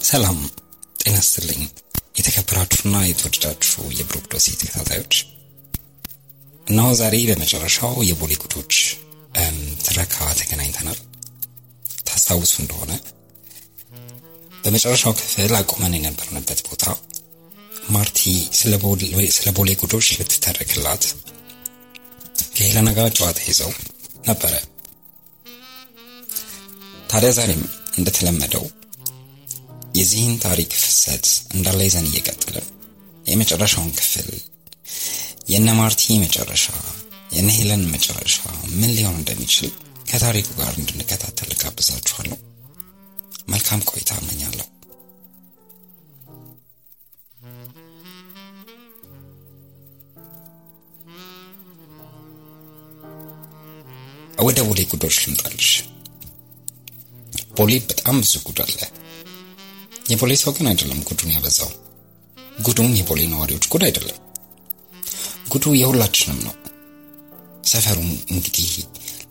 ሰላም ጤና ይስጥልኝ። የተከበራችሁና የተወደዳችሁ የብሩክ ዶሴ ተከታታዮች እነሆ ዛሬ በመጨረሻው የቦሌ ጉዶች ትረካ ተገናኝተናል። ታስታውሱ እንደሆነ በመጨረሻው ክፍል አቁመን የነበርንበት ቦታ ማርቲ ስለ ቦሌ ጉዶች ልትተረክላት ከሄለና ጋር ጨዋታ ይዘው ነበረ። ታዲያ ዛሬም እንደተለመደው የዚህን ታሪክ ፍሰት እንዳለ ይዘን እየቀጠልን የመጨረሻውን ክፍል የነ ማርቲ መጨረሻ የነ ሄለን መጨረሻ ምን ሊሆን እንደሚችል ከታሪኩ ጋር እንድንከታተል ጋብዛችኋለሁ። መልካም ቆይታ እመኛለሁ። ወደ ቦሌ ጉዶች ልምጣልሽ። ቦሌ በጣም ብዙ ጉድ አለ። የቦሌ ሰው ግን አይደለም ጉዱን ያበዛው። ጉዱም የቦሌ ነዋሪዎች ጉድ አይደለም። ጉዱ የሁላችንም ነው። ሰፈሩ እንግዲህ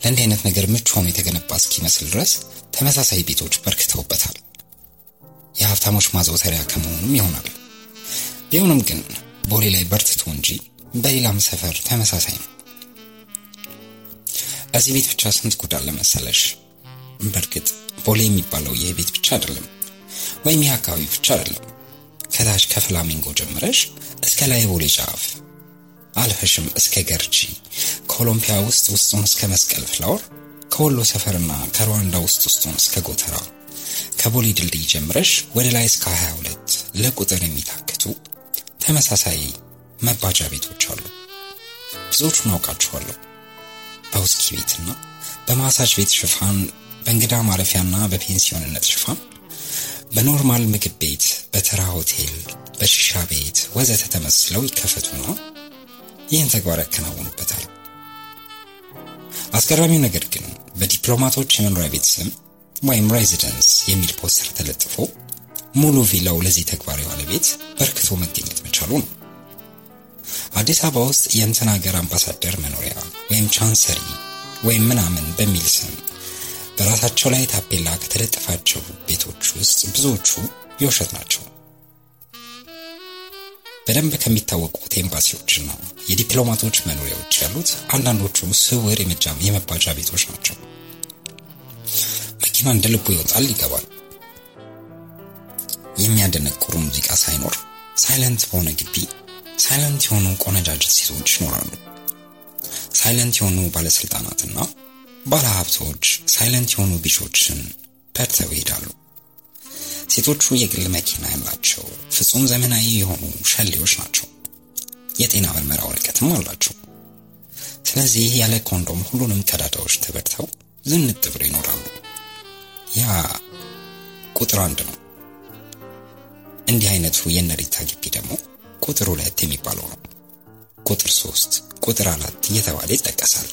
ለእንዲህ አይነት ነገር ምቹ ሆኖ የተገነባ እስኪመስል ድረስ ተመሳሳይ ቤቶች በርክተውበታል። የሀብታሞች ማዘውተሪያ ከመሆኑም ይሆናል። ቢሆንም ግን ቦሌ ላይ በርትቶ እንጂ በሌላም ሰፈር ተመሳሳይ ነው። እዚህ ቤት ብቻ ስንት ጉድ አለ መሰለሽ? በእርግጥ ቦሌ የሚባለው ይህ ቤት ብቻ አይደለም፣ ወይም ይህ አካባቢ ብቻ አይደለም። ከታች ከፍላሚንጎ ጀምረሽ እስከ ላይ ቦሌ ጫፍ አልፈሽም እስከ ገርጂ ከኦሎምፒያ ውስጥ ውስጡን እስከ መስቀል ፍላወር ከወሎ ሰፈርና ከሩዋንዳ ውስጥ ውስጡን እስከ ጎተራ ከቦሌ ድልድይ ጀምረሽ ወደ ላይ እስከ 22 ለቁጥር የሚታክቱ ተመሳሳይ መባጃ ቤቶች አሉ። ብዙዎቹን አውቃችኋለሁ። በውስኪ ቤትና በማሳጅ ቤት ሽፋን፣ በእንግዳ ማረፊያና በፔንሲዮንነት ሽፋን፣ በ normal ምግብ ቤት፣ በተራ ሆቴል፣ በሺሻ ቤት ወዘተ ተመስለው ይከፈቱና ይህን ተግባር ያከናውኑበታል። አስገራሚው ነገር ግን በዲፕሎማቶች የመኖሪያ ቤት ስም ወይም residence የሚል ፖስተር ተለጥፎ ሙሉ ቪላው ለዚህ ተግባር የዋለ ቤት በርክቶ መገኘት መቻሉ ነው። አዲስ አበባ ውስጥ የእንትን ሀገር አምባሳደር መኖሪያ ወይም chancery ወይም ምናምን በሚል ስም በራሳቸው ላይ ታፔላ ከተለጠፋቸው ቤቶች ውስጥ ብዙዎቹ የውሸት ናቸው። በደንብ ከሚታወቁት ኤምባሲዎችና የዲፕሎማቶች መኖሪያ ውጭ ያሉት አንዳንዶቹ ስውር የመባጃ ቤቶች ናቸው። መኪና እንደ ልቡ ይወጣል ይገባል። የሚያደነቁሩ ሙዚቃ ሳይኖር silent በሆነ ግቢ silent የሆኑ ቆነጃጅት ሴቶች ይኖራሉ። silent የሆኑ ባለስልጣናትና ባለሀብቶች silent የሆኑ bitch ኦችን በድተው ይሄዳሉ። ሴቶቹ የግል መኪና ያላቸው ፍጹም ዘመናዊ የሆኑ ሸሌዎች ናቸው። የጤና ምርመራ ወረቀትም አላቸው። ስለዚህ ያለ ኮንዶም ሁሉንም ቀዳዳዎች ተበርተው ዝንጥ ብለው ይኖራሉ። ያ ቁጥር አንድ ነው። እንዲህ አይነቱ የነሪታ ግቢ ደግሞ ቁጥር ሁለት የሚባለው ነው። ቁጥር ሶስት፣ ቁጥር አራት እየተባለ ይጠቀሳል።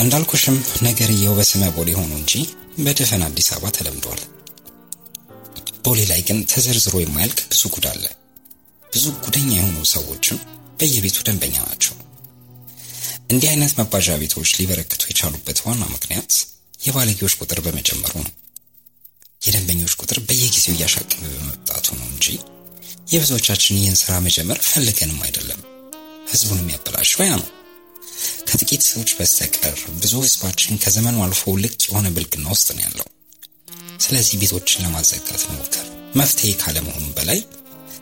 እንዳልኩሽም ነገርየው በስመ ቦሌ ሆኖ እንጂ በደፈን አዲስ አበባ ተለምዷል። ቦሌ ላይ ግን ተዘርዝሮ የማያልቅ ብዙ ጉድ አለ። ብዙ ጉደኛ የሆኑ ሰዎችም በየቤቱ ደንበኛ ናቸው። እንዲህ አይነት መባዣ ቤቶች ሊበረክቱ የቻሉበት ዋና ምክንያት የባለጌዎች ቁጥር በመጨመሩ ነው። የደንበኞች ቁጥር በየጊዜው እያሻቀበ በመምጣቱ ነው እንጂ የብዙዎቻችን ይህን ስራ መጀመር ፈልገንም አይደለም። ህዝቡን የሚያበላሸው ያ ነው። ከጥቂት ሰዎች በስተቀር ብዙ ህዝባችን ከዘመኑ አልፎ ልቅ የሆነ ብልግና ውስጥ ነው ያለው። ስለዚህ ቤቶችን ለማዘጋት መሞከር መፍትሄ ካለመሆኑም በላይ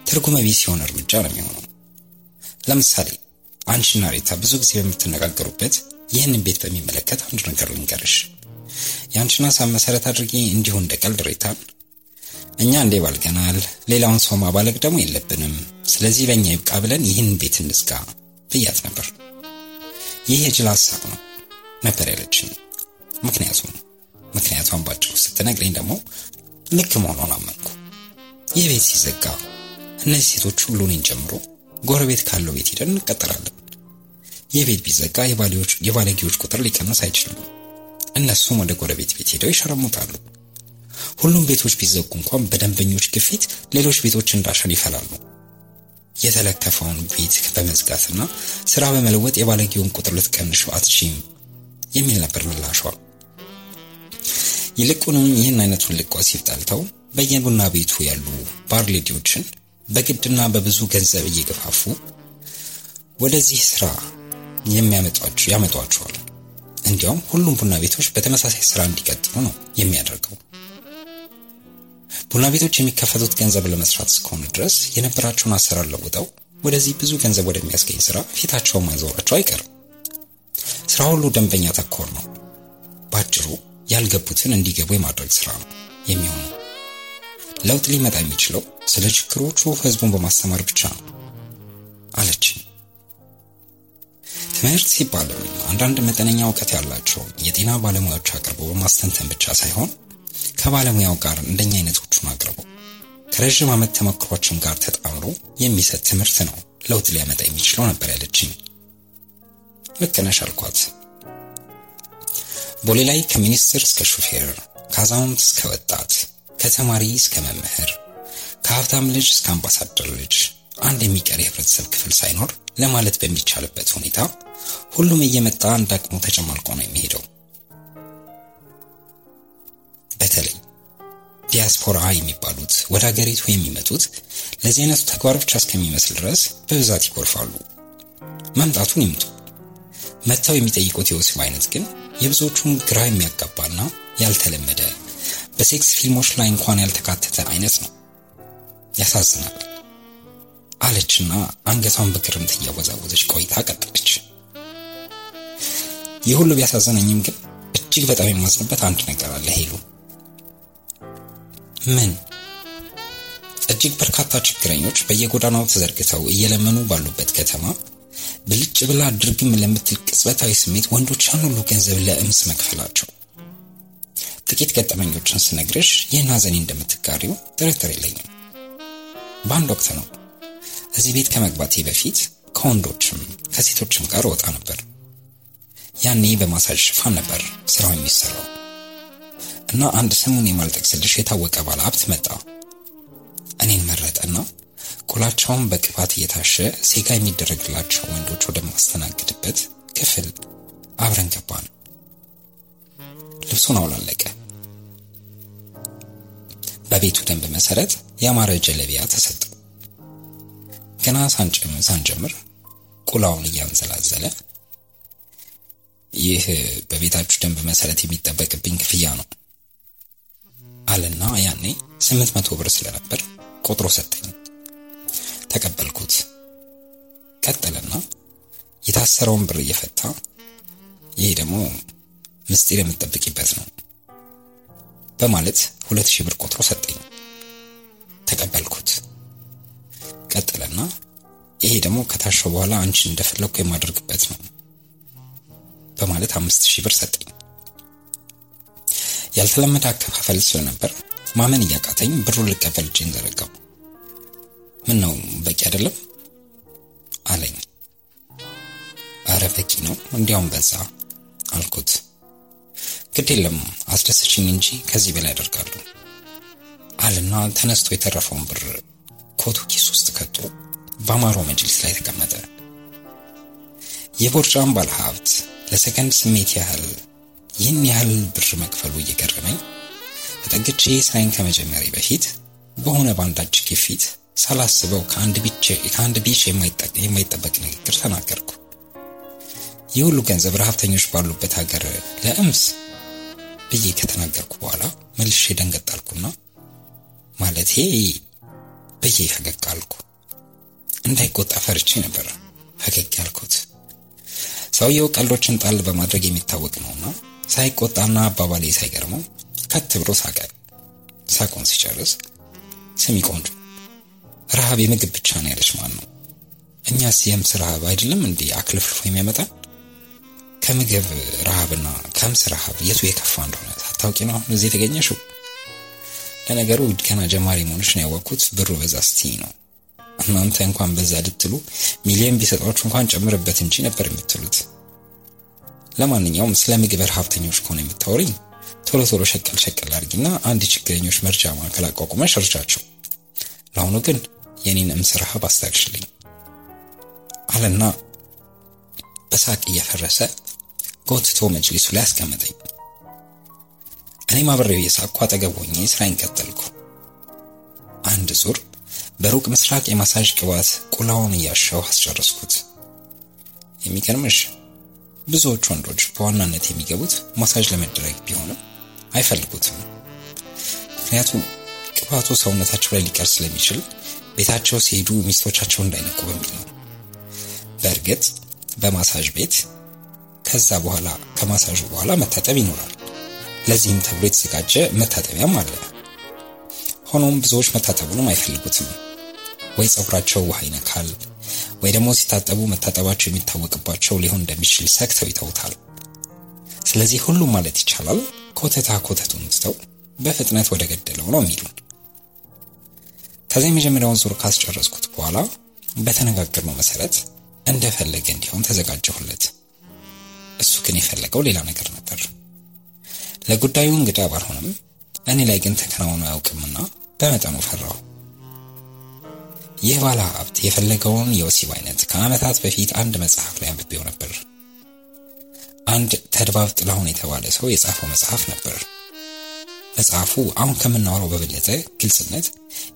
ትርጉመ ቢስ የሆነ እርምጃ ነው የሚሆነው። ለምሳሌ አንቺና ሬታ ብዙ ጊዜ በምትነጋገሩበት ይህንን ቤት በሚመለከት አንድ ነገር ልንገርሽ። የአንቺን ሀሳብ መሰረት አድርጌ እንዲሁ እንደ ቀልድ ሬታን እኛ እንዴ ባልገናል፣ ሌላውን ሰው ማባለግ ደግሞ የለብንም። ስለዚህ በእኛ ይብቃ ብለን ይህን ቤት እንዝጋ ብያት ነበር። ይህ የጅል ሀሳብ ነው ነበር ያለችኝ። ምክንያቱም ምክንያቷን ባጭሩ ስትነግረኝ ደግሞ ልክ መሆኗን አመንኩ። ይህ ቤት ሲዘጋ እነዚህ ሴቶች ሁሉ እኔን ጨምሮ ጎረቤት ካለው ቤት ሄደን እንቀጠራለን። ይህ ቤት ቢዘጋ የባለጌዎች ቁጥር ሊቀንስ አይችልም። እነሱም ወደ ጎረቤት ቤት ሄደው ይሸረሙጣሉ። ሁሉም ቤቶች ቢዘጉ እንኳን በደንበኞች ግፊት ሌሎች ቤቶች እንዳሸን ይፈላሉ። የተለከፈውን ቤት በመዝጋትና ስራ በመለወጥ የባለጌውን ቁጥር ልትቀንሸው አትችም የሚል ነበር ምላሿ። ይልቁንም ይህን አይነቱን ልቅ ወሲብ ጠልተው በየቡና ቤቱ ያሉ ባር ሌዲዎችን በግድና በብዙ ገንዘብ እየገፋፉ ወደዚህ ስራ ያመጧቸዋል። እንዲያውም ሁሉም ቡና ቤቶች በተመሳሳይ ስራ እንዲቀጥሉ ነው የሚያደርገው። ቡና ቤቶች የሚከፈቱት ገንዘብ ለመስራት እስከሆነ ድረስ የነበራቸውን አሰራር ለውጠው ወደዚህ ብዙ ገንዘብ ወደሚያስገኝ ስራ ፊታቸውን ማዞራቸው አይቀርም። ስራ ሁሉ ደንበኛ ተኮር ነው። ባጭሩ ያልገቡትን እንዲገቡ የማድረግ ስራ ነው የሚሆነው። ለውጥ ሊመጣ የሚችለው ስለ ችግሮቹ ህዝቡን በማስተማር ብቻ ነው አለችኝ። ትምህርት ሲባልም አንዳንድ መጠነኛ እውቀት ያላቸውን የጤና ባለሙያዎች አቅርቦ በማስተንተን ብቻ ሳይሆን ከባለሙያው ጋር እንደኛ አይነቶቹን አቅርቦ ከረዥም ዓመት ተሞክሯችን ጋር ተጣምሮ የሚሰጥ ትምህርት ነው ለውጥ ሊያመጣ የሚችለው ነበር ያለችኝ። ልክ አልኳት። ቦሌ ላይ ከሚኒስትር እስከ ሹፌር፣ ከአዛውንት እስከ ወጣት፣ ከተማሪ እስከ መምህር፣ ከሀብታም ልጅ እስከ አምባሳደር ልጅ አንድ የሚቀር የህብረተሰብ ክፍል ሳይኖር ለማለት በሚቻልበት ሁኔታ ሁሉም እየመጣ እንዳቅሙ ተጨማልቆ ነው የሚሄደው። በተለይ ዲያስፖራ የሚባሉት ወደ ሀገሪቱ የሚመጡት ለዚህ አይነቱ ተግባር ብቻ እስከሚመስል ድረስ በብዛት ይጎርፋሉ። መምጣቱን ይምጡ። መጥተው የሚጠይቁት የወሲብ አይነት ግን የብዙዎቹን ግራ የሚያጋባና ያልተለመደ በሴክስ ፊልሞች ላይ እንኳን ያልተካተተ አይነት ነው። ያሳዝናል አለችና አንገቷን በግርምት እያወዛወዘች ቆይታ ቀጠለች። ይህ ሁሉ ቢያሳዝነኝም ግን እጅግ በጣም የማዝንበት አንድ ነገር አለ ሄሉ። ምን? እጅግ በርካታ ችግረኞች በየጎዳናው ተዘርግተው እየለመኑ ባሉበት ከተማ ብልጭ ብላ ድርግም ለምትል ቅጽበታዊ ስሜት ወንዶች ያን ሁሉ ገንዘብ ለእምስ መክፈላቸው። ጥቂት ገጠመኞችን ስነግርሽ ይህን ሐዘኔ እንደምትጋሪው ጥርጥር የለኝም። በአንድ ወቅት ነው እዚህ ቤት ከመግባቴ በፊት ከወንዶችም ከሴቶችም ጋር ወጣ ነበር። ያኔ በማሳጅ ሽፋን ነበር ስራው የሚሰራው እና አንድ ስሙን የማልጠቅስልሽ የታወቀ ባለ ሀብት መጣ። እኔን መረጠና ቁላቸውን በቅባት እየታሸ ሴጋ የሚደረግላቸው ወንዶች ወደማስተናግድበት ክፍል አብረን ገባን። ልብሱን አውላለቀ። በቤቱ ደንብ መሰረት ያማረ ጀለቢያ ተሰጠ። ገና ሳንጀምር ቁላውን እያንዘላዘለ ይህ በቤታችሁ ደንብ መሰረት የሚጠበቅብኝ ክፍያ ነው አለና ያኔ ስምንት መቶ ብር ስለነበር ቆጥሮ ሰጠኝ። ተቀበልኩት። ቀጠለና የታሰረውን ብር እየፈታ ይሄ ደግሞ ምስጢር የምትጠብቂበት ነው በማለት ሁለት ሺህ ብር ቆጥሮ ሰጠኝ። ተቀበልኩት። ቀጠለና ይሄ ደግሞ ከታሸው በኋላ አንቺን እንደፈለግኩ የማደርግበት ነው በማለት አምስት ሺህ ብር ሰጠኝ። ያልተለመደ አከፋፈል ስለነበር ማመን እያቃተኝ ብሩን ልቀበል እጄን ዘረጋው። ምን ነው በቂ አይደለም አለኝ። አረ በቂ ነው፣ እንዲያውም በዛ አልኩት። ግድ የለም አስደሰችኝ እንጂ ከዚህ በላይ አደርጋለሁ አልና ተነስቶ የተረፈውን ብር ኮቱ ኪስ ውስጥ ከቶ በአማሮ መጅሊስ ላይ ተቀመጠ። የቦርጫም ባለ ሀብት ለሰከንድ ስሜት ያህል ይህን ያህል ብር መክፈሉ እየገረመኝ ተጠግቼ ስራዬን ከመጀመሪ በፊት በሆነ ባንዳች ግፊት ሳላስበው ከአንድ ቢች የማይጠበቅ ንግግር ተናገርኩ። ይህ ሁሉ ገንዘብ ረሀብተኞች ባሉበት ሀገር ለእምስ ብዬ ከተናገርኩ በኋላ መልሼ ደንገጣልኩና ማለቴ ብዬ ፈገግ አልኩ። እንዳይቆጣ ፈርቼ ነበር ፈገግ ያልኩት። ሰውየው ቀልዶችን ጣል በማድረግ የሚታወቅ ነውና ሳይቆጣና አባባሌ ሳይገርመው ከት ብሎ ሳቀ። ሳቁን ሲጨርስ ስሚ ቆንጆ፣ ረሃብ የምግብ ብቻ ነው ያለች ማን ነው? እኛስ የምስ ረሃብ አይደለም እንዴ አክልፍልፎ የሚያመጣን? ከምግብ ረሃብና ከምስ ረሃብ የቱ የከፋ እንደሆነ ሳታውቂ ነው አሁን እዚህ የተገኘሽው? ለነገሩ ገና ጀማሪ መሆንሽን ያወቅኩት ብሩ በዛ ስትይ ነው። እናንተ እንኳን በዛ ልትሉ ሚሊዮን ቢሰጧችሁ እንኳን ጨምርበት እንጂ ነበር የምትሉት። ለማንኛውም ስለ ምግብ ረሀብተኞች ከሆነ የምታወሪኝ ቶሎ ቶሎ ሸቀል ሸቀል አድርጊና አንድ የችግረኞች መርጃ ማዕከል አቋቁመሽ እርጃቸው። ለአሁኑ ግን የኔን እምስ ረሃብ አለና በሳቅ እየፈረሰ ጎትቶ መጅሊሱ ላይ አስቀመጠኝ። እኔም አብሬው የሳቅኩ አጠገብ ሆኜ ስራዬን ቀጠልኩ። አንድ ዙር በሩቅ ምስራቅ የማሳጅ ቅባት ቁላውን እያሻው አስጨረስኩት። የሚገርምሽ ብዙዎች ወንዶች በዋናነት የሚገቡት ማሳጅ ለመደረግ ቢሆንም አይፈልጉትም። ምክንያቱም ቅባቱ ሰውነታቸው ላይ ሊቀር ስለሚችል ቤታቸው ሲሄዱ ሚስቶቻቸው እንዳይነቁ በሚል ነው። በእርግጥ በማሳጅ ቤት ከዛ በኋላ ከማሳጁ በኋላ መታጠብ ይኖራል። ለዚህም ተብሎ የተዘጋጀ መታጠቢያም አለ። ሆኖም ብዙዎች መታጠቡንም አይፈልጉትም። ወይ ፀጉራቸው ውሃ ይነካል፣ ወይ ደግሞ ሲታጠቡ መታጠባቸው የሚታወቅባቸው ሊሆን እንደሚችል ሰግተው ይተውታል። ስለዚህ ሁሉም ማለት ይቻላል ኮተታ ኮተቱን ትተው በፍጥነት ወደ ገደለው ነው የሚሉን። ከዚያ የመጀመሪያውን ዙር ካስጨረስኩት በኋላ በተነጋገርነው መሰረት እንደፈለገ እንዲሆን ተዘጋጀሁለት። እሱ ግን የፈለገው ሌላ ነገር ነበር። ለጉዳዩ እንግዳ ባልሆንም እኔ ላይ ግን ተከናውኖ አያውቅምና በመጠኑ ፈራው። ይህ ባለ ሀብት የፈለገውን የወሲብ አይነት ከዓመታት በፊት አንድ መጽሐፍ ላይ አንብቤው ነበር። አንድ ተድባብ ጥላሁን የተባለ ሰው የጻፈው መጽሐፍ ነበር። መጽሐፉ አሁን ከምናወራው በበለጠ ግልጽነት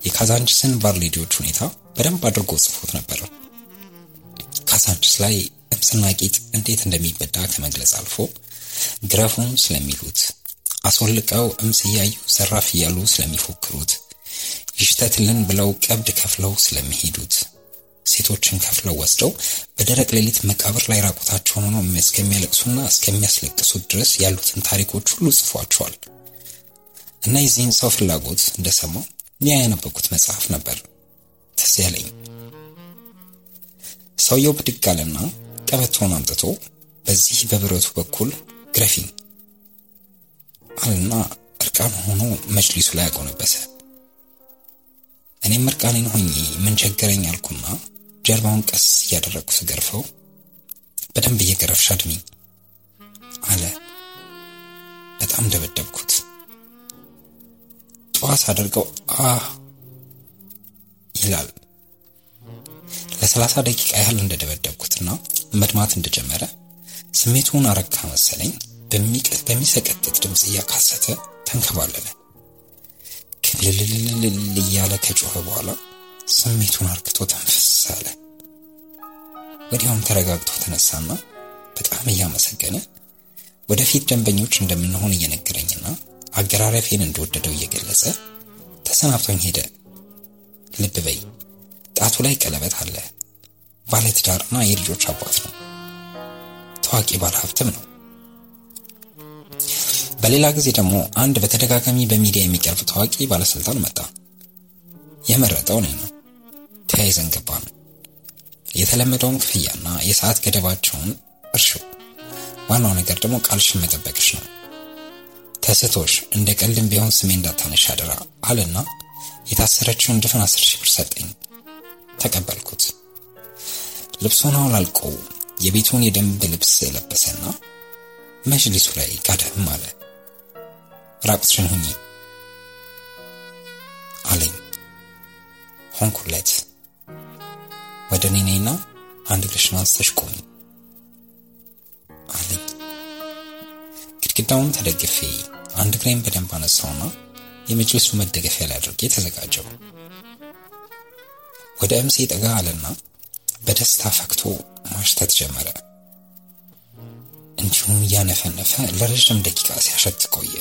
የካዛንችስን ባርሌዲዎች ሁኔታ በደንብ አድርጎ ጽፎት ነበር። ካዛንችስ ላይ እምስና ጌጥ እንዴት እንደሚበዳ ከመግለጽ አልፎ ግረፉን ስለሚሉት፣ አስወልቀው እምስ እያዩ ዘራፍ እያሉ ስለሚፎክሩት፣ ይሽተትልን ብለው ቀብድ ከፍለው ስለሚሄዱት፣ ሴቶችን ከፍለው ወስደው በደረቅ ሌሊት መቃብር ላይ ራቁታቸውን ሆነው እስከሚያለቅሱና እስከሚያስለቅሱት ድረስ ያሉትን ታሪኮች ሁሉ ጽፏቸዋል። እና የዚህን ሰው ፍላጎት እንደሰማው ያ ያነበብኩት መጽሐፍ ነበር ትዝ ያለኝ። ሰውየው ብድግ አለና አምጥቶ በዚህ በብረቱ በኩል ግረፊኝ አልና እርቃን ሆኖ መጅሊሱ ላይ አጎነበሰ። እኔም እርቃኔን ሆኜ ምን ቸገረኝ አልኩና ጀርባውን ቀስ እያደረግኩ ስገርፈው በደንብ እየገረፍሽ አድሚኝ አለ። በጣም ደበደብኩት። ጠዋት አድርገው አህ ይላል። ለሰላሳ ደቂቃ ያህል እንደደበደብኩትና መድማት እንደጀመረ ስሜቱን አረካ መሰለኝ። በሚሰቀጥጥ ድምፅ እያካሰተ ተንከባለለ። ክብልልልልል እያለ ከጮኸ በኋላ ስሜቱን አርክቶ ተንፍስ አለ። ወዲያውም ተረጋግቶ ተነሳና በጣም እያመሰገነ ወደፊት ደንበኞች እንደምንሆን እየነገረኝና አገራረፌን እንደወደደው እየገለጸ ተሰናብቶኝ ሄደ። ልብ በይ ጣቱ ላይ ቀለበት አለ። ባለትዳርና የልጆች አባት ነው። ታዋቂ ባለሀብትም ነው። በሌላ ጊዜ ደግሞ አንድ በተደጋጋሚ በሚዲያ የሚቀርብ ታዋቂ ባለስልጣን መጣ። የመረጠው እኔ ነው። ተያይዘን ገባን። የተለመደውን ክፍያና የሰዓት ገደባቸውን እርሹ። ዋናው ነገር ደግሞ ቃልሽን መጠበቅሽ ነው። ተስቶሽ እንደ ቀልድም ቢሆን ስሜ እንዳታነሽ አደራ አለና የታሰረችውን ድፍን አስር ሺህ ብር ሰጠኝ። ተቀበልኩት። ልብሱን አውላልቆ የቤቱን የደንብ ልብስ ለበሰና መጅሊሱ ላይ ጋደም አለ። ራቁትሽን ሁኚ አለኝ። ሆንኩለት። ወደ እኔ አንድ እግርሽን አንስተሽ ቆሚ አለኝ። ግድግዳውን ተደግፌ አንድ እግሬን በደንብ አነሳውና የመጅልሱ መደገፊያ ላይ አድርጌ ተዘጋጀው። ወደ እምሴ ጠጋ አለና በደስታ ፈክቶ ማሽተት ጀመረ። እንዲሁም እያነፈነፈ ለረዥም ደቂቃ ሲያሸት ቆየ።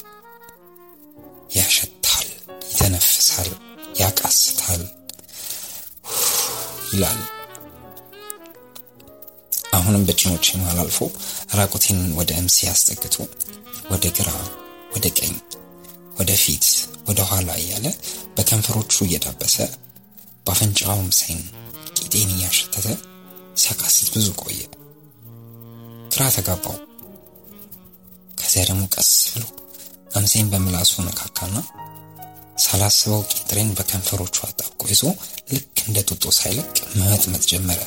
ያሸታል፣ ይተነፍሳል፣ ያቃስታል ይላል። አሁንም በጭኖቼ መሃል አልፎ ራቁቴን ወደ እምሴ አስጠግቶ ወደ ግራ፣ ወደ ቀኝ፣ ወደ ፊት፣ ወደ ኋላ እያለ በከንፈሮቹ እየዳበሰ በአፍንጫው እምሴን ቂጤን እያሸተተ ሲያቃስት ብዙ ቆየ። ግራ ተጋባው። ከዚያ ደግሞ ቀስ ብሎ እምሴን በምላሱ ነካካና ሳላስበው ቄንጥሬን በከንፈሮቹ አጣብቆ ይዞ ልክ እንደ ጡጦ ሳይለቅ መመጥመጥ ጀመረ።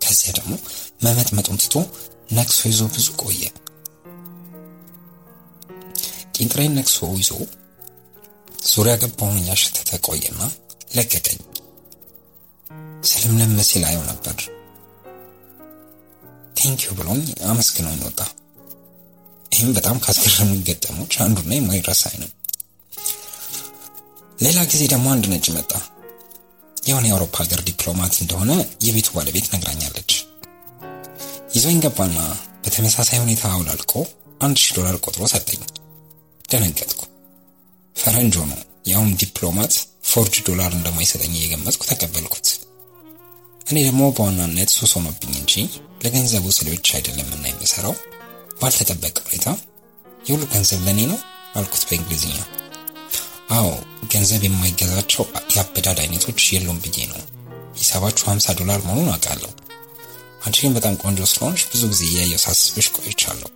ከዚያ ደግሞ መመጥመጡን ትቶ ነክሶ ይዞ ብዙ ቆየ። ቄንጥሬን ነክሶ ይዞ ዙሪያ ገባውን እያሸተተ ቆየና ለቀቀኝ። ስልምልም ሲል አየው ነበር። thank you ብሎኝ አመስግኖኝ ወጣ። ይህም በጣም ካስገረሙኝ ገጠመኞች አንዱና የማይረሳኝ ነው። ሌላ ጊዜ ደግሞ አንድ ነጭ መጣ። የሆነ የአውሮፓ ሀገር ዲፕሎማት እንደሆነ የቤቱ ባለቤት ነግራኛለች። ይዞኝ ገባና በተመሳሳይ ሁኔታ አውላልቆ አንድ ሺህ ዶላር ቆጥሮ ሰጠኝ። ደነገጥኩ። ፈረንጅ ነው ያውም ዲፕሎማት forge ዶላር እንደማይሰጠኝ እየገመትኩ ተቀበልኩት። እኔ ደግሞ በዋናነት ሱስ ሆኖብኝ እንጂ ለገንዘቡ ብቻ አይደለም እና የምሰራው ባልተጠበቀ ሁኔታ ይሄ ሁሉ ገንዘብ ለእኔ ነው አልኩት በእንግሊዝኛ። አዎ ገንዘብ የማይገዛቸው የአበዳድ አይነቶች የሉም ብዬ ነው። ሂሳባችሁ 50 ዶላር መሆኑን አውቃለሁ። አንቺ ግን በጣም ቆንጆ ስለሆንሽ ብዙ ጊዜ እያየሁ ሳስብሽ ቆይቻለሁ።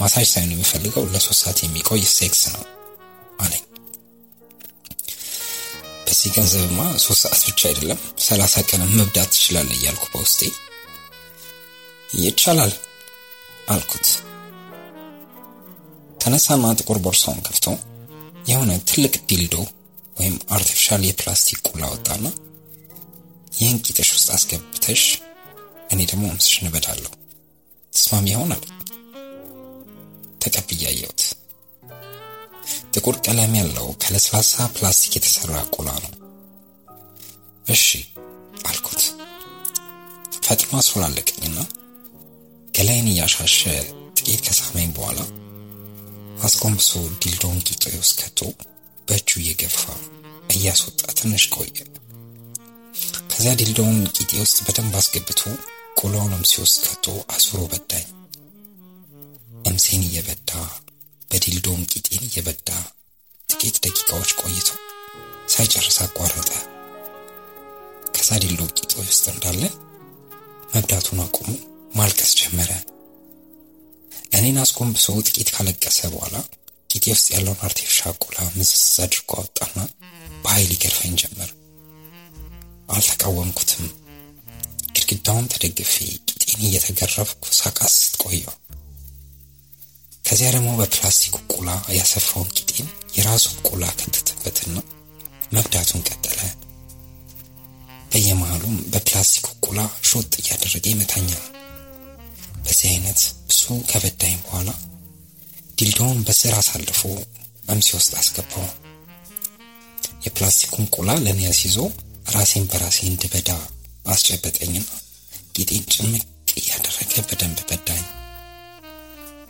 ማሳጅ ሳይሆን የምፈልገው ለሶስት ሰዓት የሚቆይ ሴክስ ነው አለኝ። በዚህ ገንዘብማ ሶስት ሰዓት ብቻ አይደለም ሰላሳ ቀን መብዳት ትችላለህ እያልኩ በውስጤ ይቻላል አልኩት። ተነሳና ጥቁር ቦርሳውን ከፍቶ የሆነ ትልቅ dildo ወይም artificial የፕላስቲክ ቁላ አወጣና ይህን ቂጥሽ ውስጥ አስገብተሽ እኔ ደግሞ እምስሽን እንበዳለሁ ተስማሚ ይሆናል። ተቀብዬ ጥቁር ቀለም ያለው ከለስላሳ ፕላስቲክ የተሰራ ቁላ ነው። እሺ አልኩት። ፈጥኖ አስፈላለቀኝና ገላዬን እያሻሸ ጥቂት ከሳመኝ በኋላ አስጎንብሶ dildo ን ቂጤ ውስጥ ከቶ በእጁ እየገፋ እያስወጣ ትንሽ ቆየ። ከዚያ dildo ውን ቂጤ ውስጥ በደንብ አስገብቶ ቁላውንም እምሴ ውስጥ ከቶ አዙሮ በዳኝ። እምሴን እየበዳ በ dildo ም ቂጤን እየበዳ ጥቂት ደቂቃዎች ቆይቶ ሳይጨርስ አቋረጠ። ከዛ dildo ቂጤ ውስጥ እንዳለ መብዳቱን አቁሞ ማልቀስ ጀመረ። እኔን አስጎንብሶ ጥቂት ካለቀሰ በኋላ ቂጤ ውስጥ ያለውን artificial ቁላ ምዝዝ አድርጎ አወጣና በኃይል ይገርፈኝ ጀመር። አልተቃወምኩትም። ግድግዳውን ተደግፌ ቂጤን እየተገረፍኩ ሳቃስት ቆየው። ከዚያ ደግሞ በፕላስቲክ ቁላ ያሰፋውን ቂጤን የራሱ ቁላ ከተተበትና መብዳቱን ቀጠለ። በየመሃሉም በፕላስቲክ ቁላ ሾጥ እያደረገ ይመታኛል። በዚህ አይነት ብዙ ከበዳኝ በኋላ ዲልዶውን በስር አሳልፎ መምሴ ውስጥ አስገባው። የፕላስቲኩን ቁላ ለእኔ ያስይዞ ራሴን በራሴ እንድበዳ አስጨበጠኝና ጌጤን ጭምቅ እያደረገ በደንብ በዳኝ።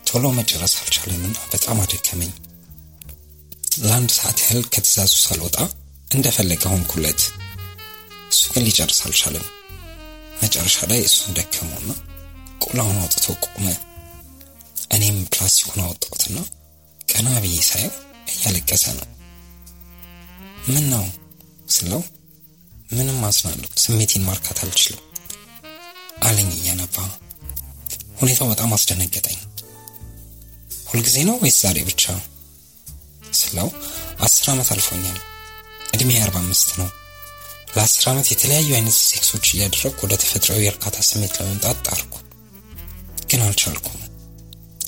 ቶሎ መጨረስ አልቻለምና በጣም አደከመኝ። ለአንድ ሰዓት ያህል ከትእዛዙ ሳልወጣ እንደፈለገ ሆንኩለት። እሱ ግን ሊጨርስ አልቻለም። መጨረሻ ላይ እሱን ደከመውና ቁላውን አውጥቶ ቆመ። እኔም ፕላስቲኩን አወጣሁትና ቀና ብዬ ሳየው እያለቀሰ ነው። ምን ነው ስለው ምንም አዝናለሁ፣ ስሜቴን ማርካት አልችልም አለኝ እያነባ። ሁኔታው በጣም አስደነገጠኝ። ሁልጊዜ ነው ወይስ ዛሬ ብቻ ስለው አስር ዓመት አልፎኛል። እድሜ አርባ አምስት ነው። ለአስር ዓመት የተለያዩ አይነት ሴክሶች እያደረግኩ ወደ ተፈጥሯዊ የእርካታ ስሜት ለመምጣት ጣርኩ፣ ግን አልቻልኩም።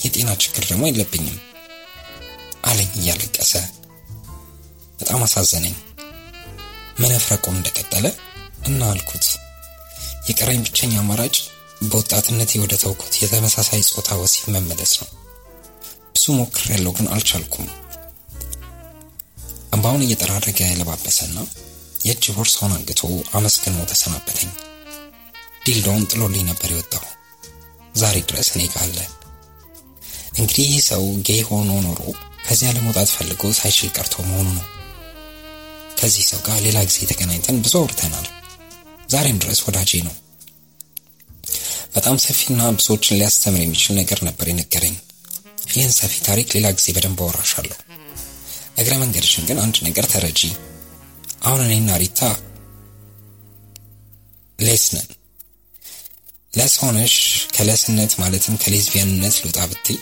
የጤና ችግር ደግሞ የለብኝም አለኝ እያለቀሰ። በጣም አሳዘነኝ። መነፍረቁም እንደቀጠለ እና አልኩት የቀረኝ ብቸኛ አማራጭ በወጣትነቴ ወደ ተውኩት የተመሳሳይ ጾታ ወሲብ መመለስ ነው። ብዙ ሞክሬያለሁ፣ ግን አልቻልኩም። እንባውን እየጠራረገ የለባበሰና የእጅ ቦርሳውን አንግቶ አመስግኖ ተሰናበተኝ። ዲልዶውን ጥሎልኝ ነበር የወጣው። ዛሬ ድረስ እኔ ጋር አለ። እንግዲህ ይህ ሰው ጌይ ሆኖ ኖሮ ከዚያ ለመውጣት ፈልጎ ሳይችል ቀርቶ መሆኑ ነው። ከዚህ ሰው ጋር ሌላ ጊዜ ተገናኝተን ብዙ አውርተናል። ዛሬም ድረስ ወዳጄ ነው። በጣም ሰፊና ብዙዎችን ሊያስተምር የሚችል ነገር ነበር የነገረኝ። ይህን ሰፊ ታሪክ ሌላ ጊዜ በደንብ አወራሻለሁ። እግረ መንገድሽን ግን አንድ ነገር ተረጂ። አሁን እኔና ሪታ les les ሆነሽ ከ les ነት ማለትም ከሌዝቢያንነት ልውጣ ብትይ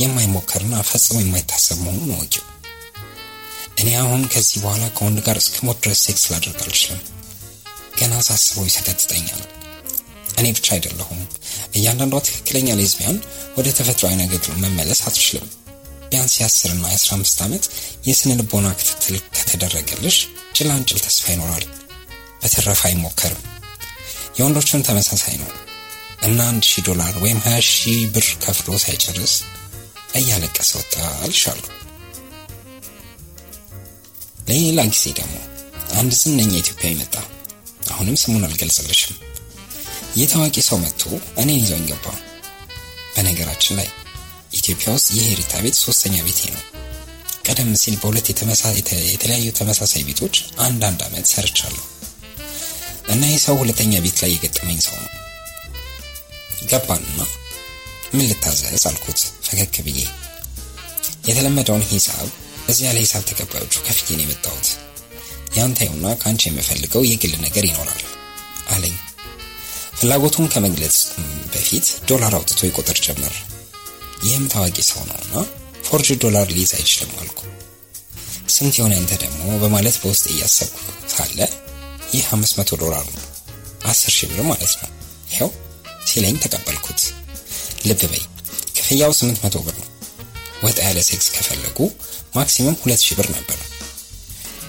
የማይሞከርና ፈጽሞ የማይታሰብ መሆኑን እወቂው። እኔ አሁን ከዚህ በኋላ ከወንድ ጋር እስከ ሞት ድረስ ሴክስ ላደርግ አልችልም። ገና ሳስበው ይሰቀጥጠኛል። እኔ ብቻ አይደለሁም። እያንዳንዷ ትክክለኛ ሌዝቢያን ወደ ተፈጥሯዊ ነገር መመለስ አትችልም። ቢያንስ የአስርና የአስራ አምስት ዓመት የስነ ልቦና ክትትል ከተደረገልሽ ጭላንጭል ተስፋ ይኖራል። በተረፈ አይሞከርም። የወንዶችም ተመሳሳይ ነው እና አንድ ሺህ ዶላር ወይም ሀያ ሺህ ብር ከፍሎ ሳይጨርስ እያለቀሰ ወጣ አልሻለሁ። ለሌላ ጊዜ ደግሞ አንድ ዝነኛ ኢትዮጵያዊ መጣ። አሁንም ስሙን አልገልጽልሽም። ይህ ታዋቂ ሰው መጥቶ እኔን ይዘውኝ ገባ። በነገራችን ላይ ኢትዮጵያ ውስጥ ይህ የሪታ ቤት ሶስተኛ ቤቴ ነው። ቀደም ሲል በሁለት የተለያዩ ተመሳሳይ ቤቶች አንድ አንድ ዓመት ሰርቻለሁ እና ይህ ሰው ሁለተኛ ቤት ላይ የገጠመኝ ሰው ነው። ገባንና ምን ልታዘዝ አልኩት ፈገግ ብዬ። የተለመደውን ሂሳብ እዚያ ለሂሳብ ተቀባዮቹ ከፍዬ የመጣሁት። ያንታዩና ከአንቺ የምፈልገው የግል ነገር ይኖራል አለኝ። ፍላጎቱን ከመግለጽ በፊት ዶላር አውጥቶ ይቆጥር ጀመር። ይህም ታዋቂ ሰው ነውና forge ዶላር ሊይዝ አይችልም አልኩ። ስንት የሆነ አንተ ደግሞ በማለት በውስጤ እያሰብኩ ሳለ ይህ አምስት መቶ ዶላር ነው፣ አስር ሺህ ብር ማለት ነው። ይኸው ሲለኝ ተቀበልኩት። ልብ በይ ክፍያው ስምንት መቶ ብር ነው። ወጣ ያለ ሴክስ ከፈለጉ maximum ሁለት ሺህ ብር ነበር።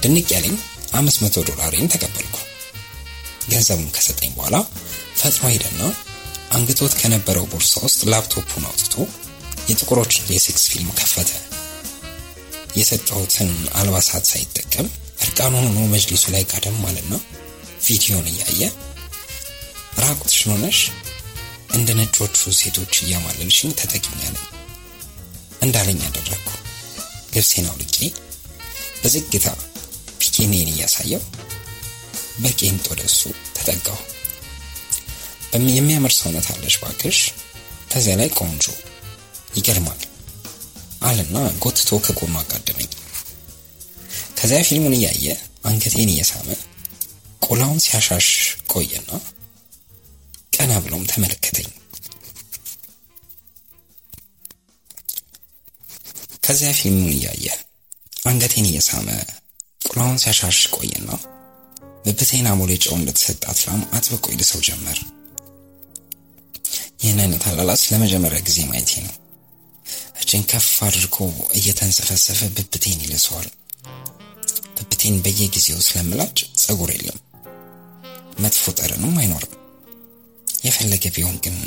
ድንቅ ያለኝ አምስት መቶ ዶላሬን ተቀበልኩ። ገንዘቡን ከሰጠኝ በኋላ ፈጥኖ ሄደና አንግቶት ከነበረው ቦርሳ ውስጥ ላፕቶፑን አውጥቶ የጥቁሮች የሴክስ ፊልም ከፈተ። የሰጠሁትን አልባሳት ሳይጠቀም እርቃኑን ሆኖ መጅሊሱ ላይ ጋደም አለና ቪዲዮን እያየ ራቁትሽን ሆነሽ እንደ ነጮቹ ሴቶች እያማለልሽኝ ተጠቂኛለኝ እንዳለኝ ያደረግኩ። ልብሴን አውልቄ በዝግታ ፒኬኔን እያሳየው በቄንጥ ወደ እሱ ተጠጋሁ። የሚያምር ሰውነት አለሽ ባክሽ፣ ከዚያ ላይ ቆንጆ ይገርማል አለና ጎትቶ ከጎኑ አጋደመኝ። ከዚያ ፊልሙን እያየ አንገቴን እየሳመ ቆላውን ሲያሻሽ ቆየና ቀና ብሎም ተመለከተኝ። ከዚያ ፊልሙን እያየ አንገቴን እየሳመ ቆላውን ሲያሻሽ ቆየና ብብቴን አሞሌ ጨው እንደተሰጣት ላም አጥብቆ ይልሰው ጀመር። ይህን አይነት አላላስ ለመጀመሪያ ጊዜ ማየቴ ነው። እጅን ከፍ አድርጎ እየተንሰፈሰፈ ብብቴን ይልሰዋል። ብብቴን በየጊዜው ስለምላጭ ጸጉር የለም፣ መጥፎ ጠረንም አይኖርም። የፈለገ ቢሆን ግን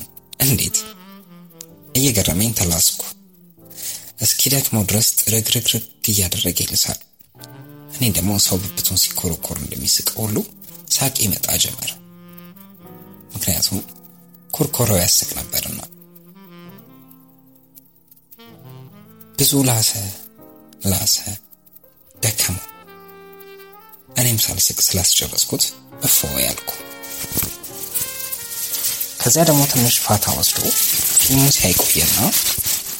እንዴት እየገረመኝ ተላስኩ። እስኪደክመው ድረስ ጥርግርግርግ እያደረገ ይልሳል። እኔ ደግሞ ሰው ብብቱን ሲኮረኮር እንደሚስቀው ሁሉ ሳቅ ይመጣ ጀመር። ምክንያቱም ኮርኮሮው ያስቅ ነበርና። ብዙ ላሰ ላሰ ደከመው። እኔም ሳልስቅ ስላስጨረስኩት እፎ ያልኩ። ከዚያ ደግሞ ትንሽ ፋታ ወስዶ ፊልሙ ሲያይቆየና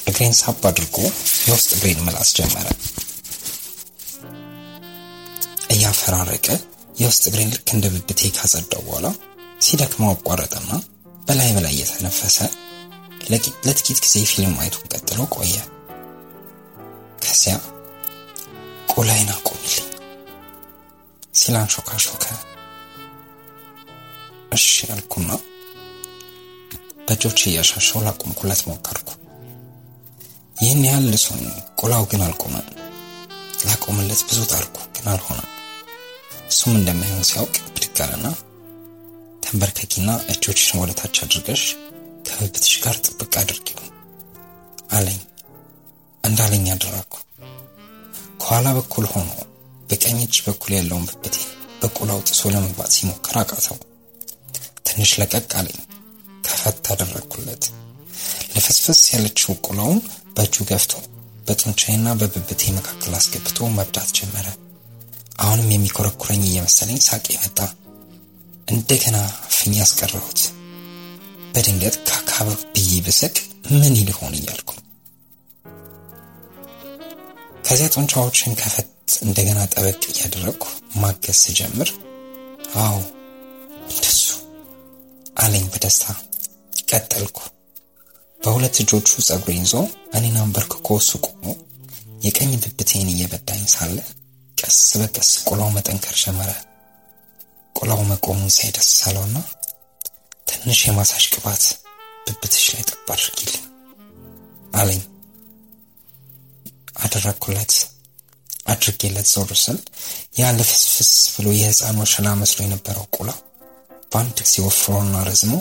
እግሬን ሳብ አድርጎ የውስጥ እግሬን መላስ ጀመረ። እያፈራረቀ የውስጥ እግሬን ልክ እንደ ብብቴ ካጸዳው በኋላ ሲደክመው አቋረጠና በላይ በላይ እየተነፈሰ ለጥቂት ጊዜ ፊልም ማየቱን ቀጥሎ ቆየ። ከዚያ ቆላይን አቁምልኝ ሲል አንሾካሾከ። እሺ ያልኩና በእጆች እያሻሸው ላቆምኩለት ሞከርኩ። ይህን ያህል ልሶኝ ቆላው ግን አልቆመም። ላቆምለት ብዙ ጣርኩ፣ ግን አልሆነም። እሱም እንደማይሆን ሲያውቅ ብድግ አለና ተንበርከኪና እጆችሽን ወደ ታች አድርገሽ ከብብትሽ ጋር ጥብቅ አድርጊው አለኝ። እንዳለኝ አደረግኩ። ከኋላ በኩል ሆኖ በቀኝ እጅ በኩል ያለውን ብብቴ በቆላው ጥሶ ለመግባት ሲሞክር አቃተው። ትንሽ ለቀቅ አለኝ። ከፈት አደረግኩለት። ለፈስፈስ ያለችው ቆላውን በእጁ ገፍቶ በጡንቻዬና በብብቴ መካከል አስገብቶ መብዳት ጀመረ። አሁንም የሚኮረኩረኝ እየመሰለኝ ሳቄ መጣ። እንደገና ፍኝ ያስቀረሁት። በድንገት ካካብ ብዬ ብስቅ ምን ይልሆን እያልኩ ከዚያ ጡንቻዎችን ከፈት እንደገና ጠበቅ እያደረግኩ ማገዝ ስጀምር አዎ እንደሱ አለኝ በደስታ። ቀጠልኩ። በሁለት እጆቹ ጸጉሬን ይዞ እኔን አንበርክኮ እሱ ቆሞ የቀኝ ብብቴን እየበዳኝ ሳለ ቀስ በቀስ ቆላው መጠንከር ጀመረ። ቆላው መቆሙን ሳይ አለውና ትንሽ የማሳጅ ቅባት ብብትሽ ላይ ጠብ አድርጊልኝ አለኝ። አደረግኩለት። አድርጌለት ዞር ስል ያ ልፍስፍስ ብሎ የህፃን ወሸላ መስሎ የነበረው ቆላ በአንድ ጊዜ ወፍሮና ረዝሞ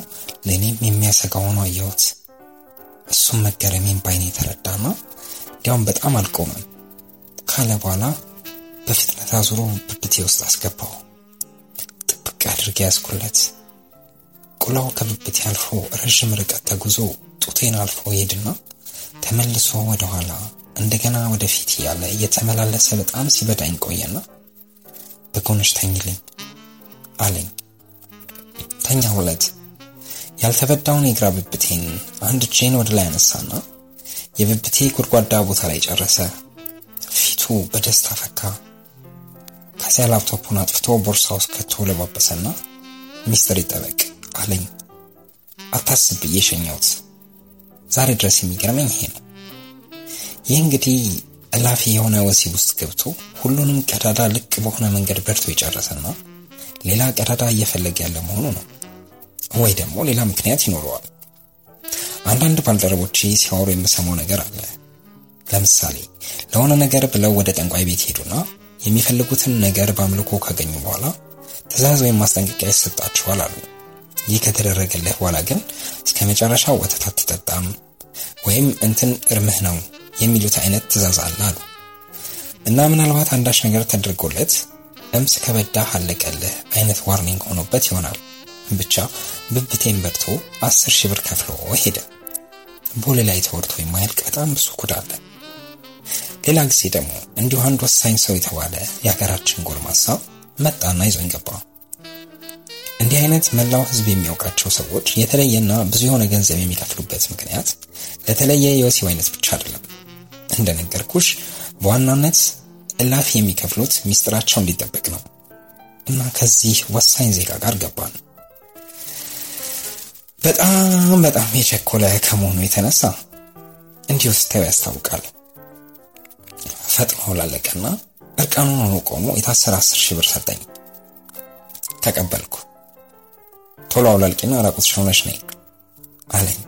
ለእኔም የሚያሰጋ ሆኖ አየሁት። እሱም መገረሜን ባይኔ የተረዳና እንዲያውም በጣም አልቆመም ካለ በኋላ በፍጥነት አዙሮ ብብቴ ውስጥ አስገባው። ጥብቅ አድርጌ ያዝኩለት። ቁላው ከብብቴ አልፎ ረዥም ርቀት ተጉዞ ጡቴን አልፎ ይሄድና ተመልሶ ወደ ኋላ እንደገና ወደፊት እያለ እየተመላለሰ በጣም ሲበዳኝ ቆየና በጎንሽ ተኝልኝ አለኝ። ተኛሁለት። ያልተበዳውን የግራ ብብቴን አንድ እጄን ወደ ላይ አነሳና የብብቴ ጎድጓዳ ቦታ ላይ ጨረሰ። ፊቱ በደስታ ፈካ። ከዚያ ላፕቶፑን አጥፍቶ ቦርሳ ውስጥ ከቶ ለባበሰና ሚስጥር ይጠበቅ አለኝ። አታስብ ብዬ ዛሬ ድረስ የሚገርመኝ ይሄ ነው። ይህ እንግዲህ እላፊ የሆነ ወሲብ ውስጥ ገብቶ ሁሉንም ቀዳዳ ልቅ በሆነ መንገድ በርቶ የጨረሰና ሌላ ቀዳዳ እየፈለገ ያለ መሆኑ ነው። ወይ ደግሞ ሌላ ምክንያት ይኖረዋል። አንዳንድ ባልደረቦቼ ሲያወሩ የምሰማው ነገር አለ። ለምሳሌ ለሆነ ነገር ብለው ወደ ጠንቋይ ቤት ሄዱና የሚፈልጉትን ነገር በአምልኮ ካገኙ በኋላ ትእዛዝ ወይም ማስጠንቀቂያ ይሰጣቸዋል አሉ። ይህ ከተደረገልህ በኋላ ግን እስከ መጨረሻው ወተት አትጠጣም ወይም እንትን እርምህ ነው የሚሉት አይነት ትእዛዝ አለ አሉ እና ምናልባት አንዳች ነገር ተደርጎለት እምስ ከበዳህ አለቀልህ አይነት warning ሆኖበት ይሆናል። ብቻ ብብቴን በድቶ አስር ሺህ ብር ከፍሎ ሄደ። ቦሌ ላይ ተወርቶ የማያልቅ በጣም ብዙ ጉድ ሌላ ጊዜ ደግሞ እንዲሁ አንድ ወሳኝ ሰው የተባለ የሀገራችን ጎልማሳ መጣና ይዞኝ ገባ። እንዲህ አይነት መላው ሕዝብ የሚያውቃቸው ሰዎች የተለየና ብዙ የሆነ ገንዘብ የሚከፍሉበት ምክንያት ለተለየ የወሲብ አይነት ብቻ አይደለም። እንደነገርኩሽ በዋናነት እላፊ የሚከፍሉት ሚስጥራቸው እንዲጠበቅ ነው እና ከዚህ ወሳኝ ዜጋ ጋር ገባን። በጣም በጣም የቸኮለ ከመሆኑ የተነሳ እንዲሁ ስታዩ ያስታውቃል። ፈጥኖ ላለቀና እርቃኑን ሆኖ ቆሞ የታሰረ አስር ሺህ ብር ሰጠኝ። ተቀበልኩ። ቶሎ አውላልቂና ራቁትሽ ሆነሽ ነይ አለኝ።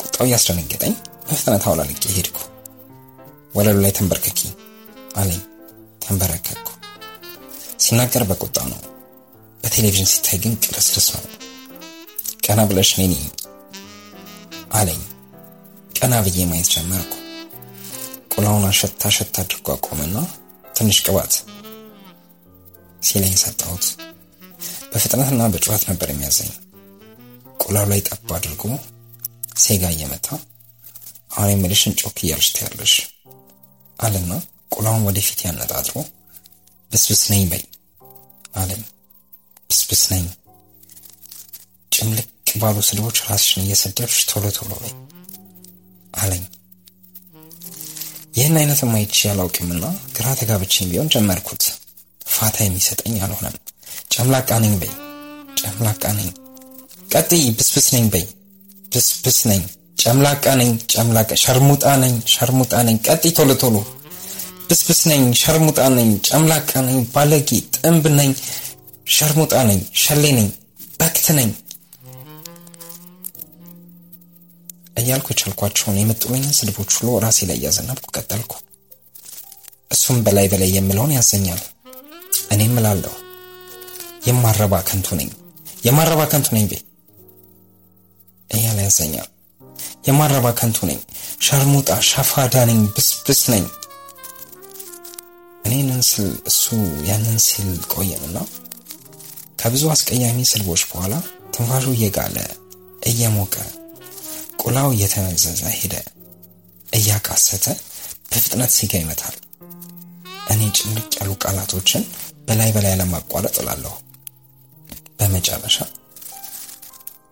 ቁጣው እያስደነገጠኝ በፍጥነት አውላልቄ ሄድኩ። ወለሉ ላይ ተንበርክኪ አለኝ። ተንበረከኩ። ሲናገር በቁጣ ነው። በቴሌቪዥን ሲታይ ግን ቅልስልስ ነው። ቀና ብለሽ ነይ አለኝ። ቀና ብዬ ማየት ጀመርኩ። ቁላውን አሸታ አሸታ አድርጎ አቆመና ትንሽ ቅባት ሲለኝ ሰጠሁት። በፍጥነትና በጩኸት ነበር የሚያዘኝ። ቁላው ላይ ጠብ አድርጎ ሴጋ እየመታ አሁን የምልሽን ጮክ እያልሽ ትያለሽ አለና ቁላውን ወደፊት ያነጣጥሮ ብስብስ ነኝ በይ አለኝ። ብስብስ ነኝ ጭምልቅ ባሉ ስድቦች ራስሽን እየሰደብሽ ቶሎ ቶሎ በይ አለኝ። ይህን አይነት ማይቼ አላውቅምና ግራ ተጋብቼም ቢሆን ጀመርኩት። ፋታ የሚሰጠኝ አልሆነም። ጨምላቃ ነኝ በይ፣ ጨምላቃ ነኝ። ቀጥይ፣ ብስብስ ነኝ በይ፣ ብስብስ ነኝ። ጨምላቃ ነኝ፣ ጨምላቃ፣ ሸርሙጣ ነኝ፣ ሸርሙጣ ነኝ። ቀጥይ፣ ቶሎ ቶሎ። ብስብስ ነኝ፣ ሸርሙጣ ነኝ፣ ጨምላቃ ነኝ፣ ባለጌ፣ ጥንብ ነኝ፣ ሸርሙጣ ነኝ፣ ሸሌ ነኝ፣ በክት ነኝ እያልኩ የቻልኳቸውን የመጡልኝን ስድቦች ሁሉ ራሴ ላይ እያዘነብኩ ቀጠልኩ። እሱም በላይ በላይ የምለውን ያዘኛል። እኔም እላለሁ የማረባ ከንቱ ነኝ፣ የማረባ ከንቱ ነኝ ቤ እያለ ያዘኛል። የማረባ ከንቱ ነኝ፣ ሸርሙጣ ሸፋዳ ነኝ፣ ብስብስ ነኝ። እኔንን ስል እሱ ያንን ሲል ቆየንና ከብዙ አስቀያሚ ስልቦች በኋላ ትንፋሹ እየጋለ እየሞቀ ቁላው እየተመዘዘ ሄደ። እያቃሰተ በፍጥነት ሲጋ ይመታል። እኔ ጭምቅ ያሉ ቃላቶችን በላይ በላይ ለማቋረጥ እላለሁ። በመጨረሻ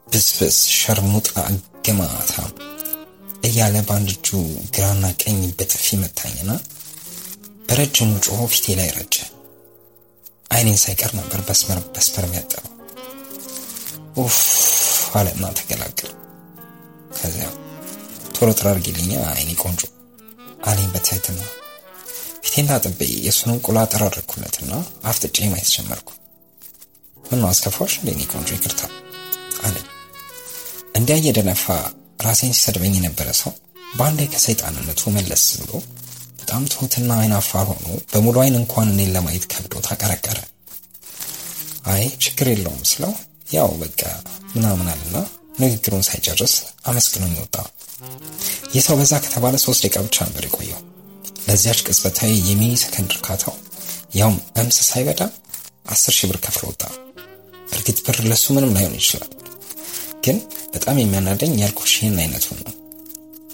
ብስብስ፣ ሸርሙጣ፣ ግማታ እያለ በአንድ እጁ ግራና ቀኝ በጥፊ መታኝና በረጅሙ ጮሆ ፊቴ ላይ ረጨ። አይኔን ሳይቀር ነበር በስመር በስፐርም ያጠበው። ኡፍ አለና ተገላገል። ከዚያ ቶሎ ጥራርጊልኛ አይኔ ቆንጆ አለኝ በትህትና። ፊቴን ታጥቤ የእሱንም ቁላ ጠራረኩለትና አፍጥጬ ማየት ጀመርኩ። ምነው አስከፋሽ እኔ ቆንጆ ይቅርታ አለኝ። እንዲያ እየደነፋ ራሴን ሲሰድበኝ የነበረ ሰው በአንዴ ከሰይጣንነቱ መለስ ብሎ በጣም ትሁትና አይን አፋር ሆኖ በሙሉ አይን እንኳን እኔን ለማየት ከብዶ ታቀረቀረ። አይ ችግር የለውም ስለው ያው በቃ ምናምን ንግግሩን ሳይጨርስ አመስግኖኝ ወጣ። ይህ ሰው በዛ ከተባለ ሶስት ደቂቃ ብቻ ነበር የቆየው። ለዚያች ቅጽበታዊ የሚኒ ሰከንድ እርካታው ያውም እምስ ሳይበዳ አስር ሺህ ብር ከፍሎ ወጣ። እርግጥ ብር ለሱ ምንም ላይሆን ይችላል፣ ግን በጣም የሚያናደኝ ያልኩሽ ይህን አይነቱን ነው።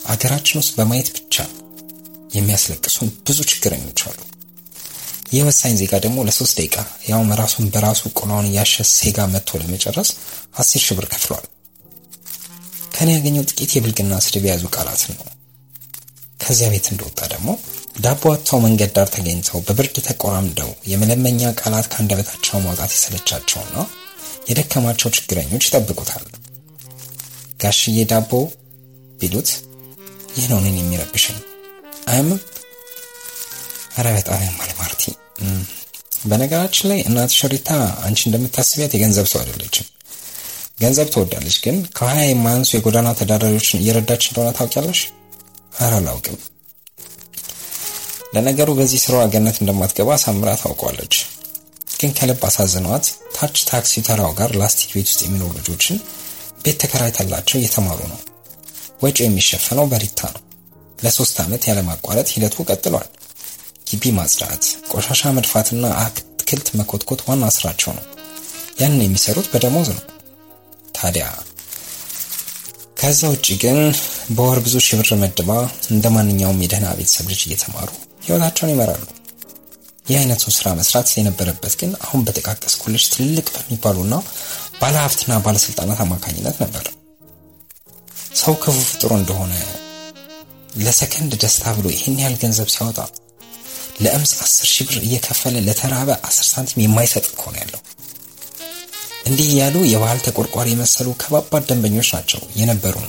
አገራችን ውስጥ በማየት ብቻ የሚያስለቅሱን ብዙ ችግረኞች አሉ። ይህ ወሳኝ ዜጋ ደግሞ ለሶስት ደቂቃ ያውም ራሱን በራሱ ቆላውን እያሸ ሴጋ መጥቶ ለመጨረስ አስር ሺህ ብር ከፍሏል። ከኔ ያገኘው ጥቂት የብልግና ስድብ የያዙ ቃላትን ነው። ከዚያ ቤት እንደወጣ ደግሞ ዳቦ አጥተው መንገድ ዳር ተገኝተው በብርድ ተቆራምደው የመለመኛ ቃላት ከአንደበታቸው ማውጣት የሰለቻቸውና የደከማቸው ችግረኞች ይጠብቁታል። ጋሽዬ ዳቦ ቢሉት ይህ ነው እኔን የሚረብሸኝ። አያምም? ኧረ በጣም ያማል ማርቲ። በነገራችን ላይ እናትሽ ሪታ አንቺ እንደምታስቢያት የገንዘብ ሰው አይደለችም። ገንዘብ ትወዳለች፣ ግን ከሀያ የማያንሱ የጎዳና ተዳዳሪዎችን እየረዳች እንደሆነ ታውቂያለሽ? ኧረ አላውቅም። ለነገሩ በዚህ ስራዋ ገነት እንደማትገባ ሳምራ ታውቋለች። ግን ከልብ አሳዝኗት ታች ታክሲ ተራው ጋር ላስቲክ ቤት ውስጥ የሚኖሩ ልጆችን ቤት ተከራይታላቸው እየተማሩ ነው። ወጪው የሚሸፈነው በሪታ ነው። ለሶስት ዓመት ያለማቋረጥ ሂደቱ ቀጥሏል። ግቢ ማጽዳት፣ ቆሻሻ መድፋትና አትክልት መኮትኮት ዋና ስራቸው ነው። ያንን የሚሰሩት በደሞዝ ነው። ታዲያ ከዛ ውጭ ግን በወር ብዙ ሺህ ብር መድባ እንደ ማንኛውም የደህና ቤተሰብ ልጅ እየተማሩ ህይወታቸውን ይመራሉ። ይህ አይነቱ ስራ መስራት የነበረበት ግን አሁን በጠቃቀስኩልሽ ትልልቅ በሚባሉና ባለሀብትና ባለስልጣናት አማካኝነት ነበር። ሰው ክፉ ፍጡር እንደሆነ ለሰከንድ ደስታ ብሎ ይህን ያህል ገንዘብ ሲያወጣ ለእምስ አስር ሺህ ብር እየከፈለ ለተራበ አስር ሳንቲም የማይሰጥ እኮ ነው ያለው። እንዲህ እያሉ የባህል ተቆርቋሪ የመሰሉ ከባባድ ደንበኞች ናቸው የነበሩን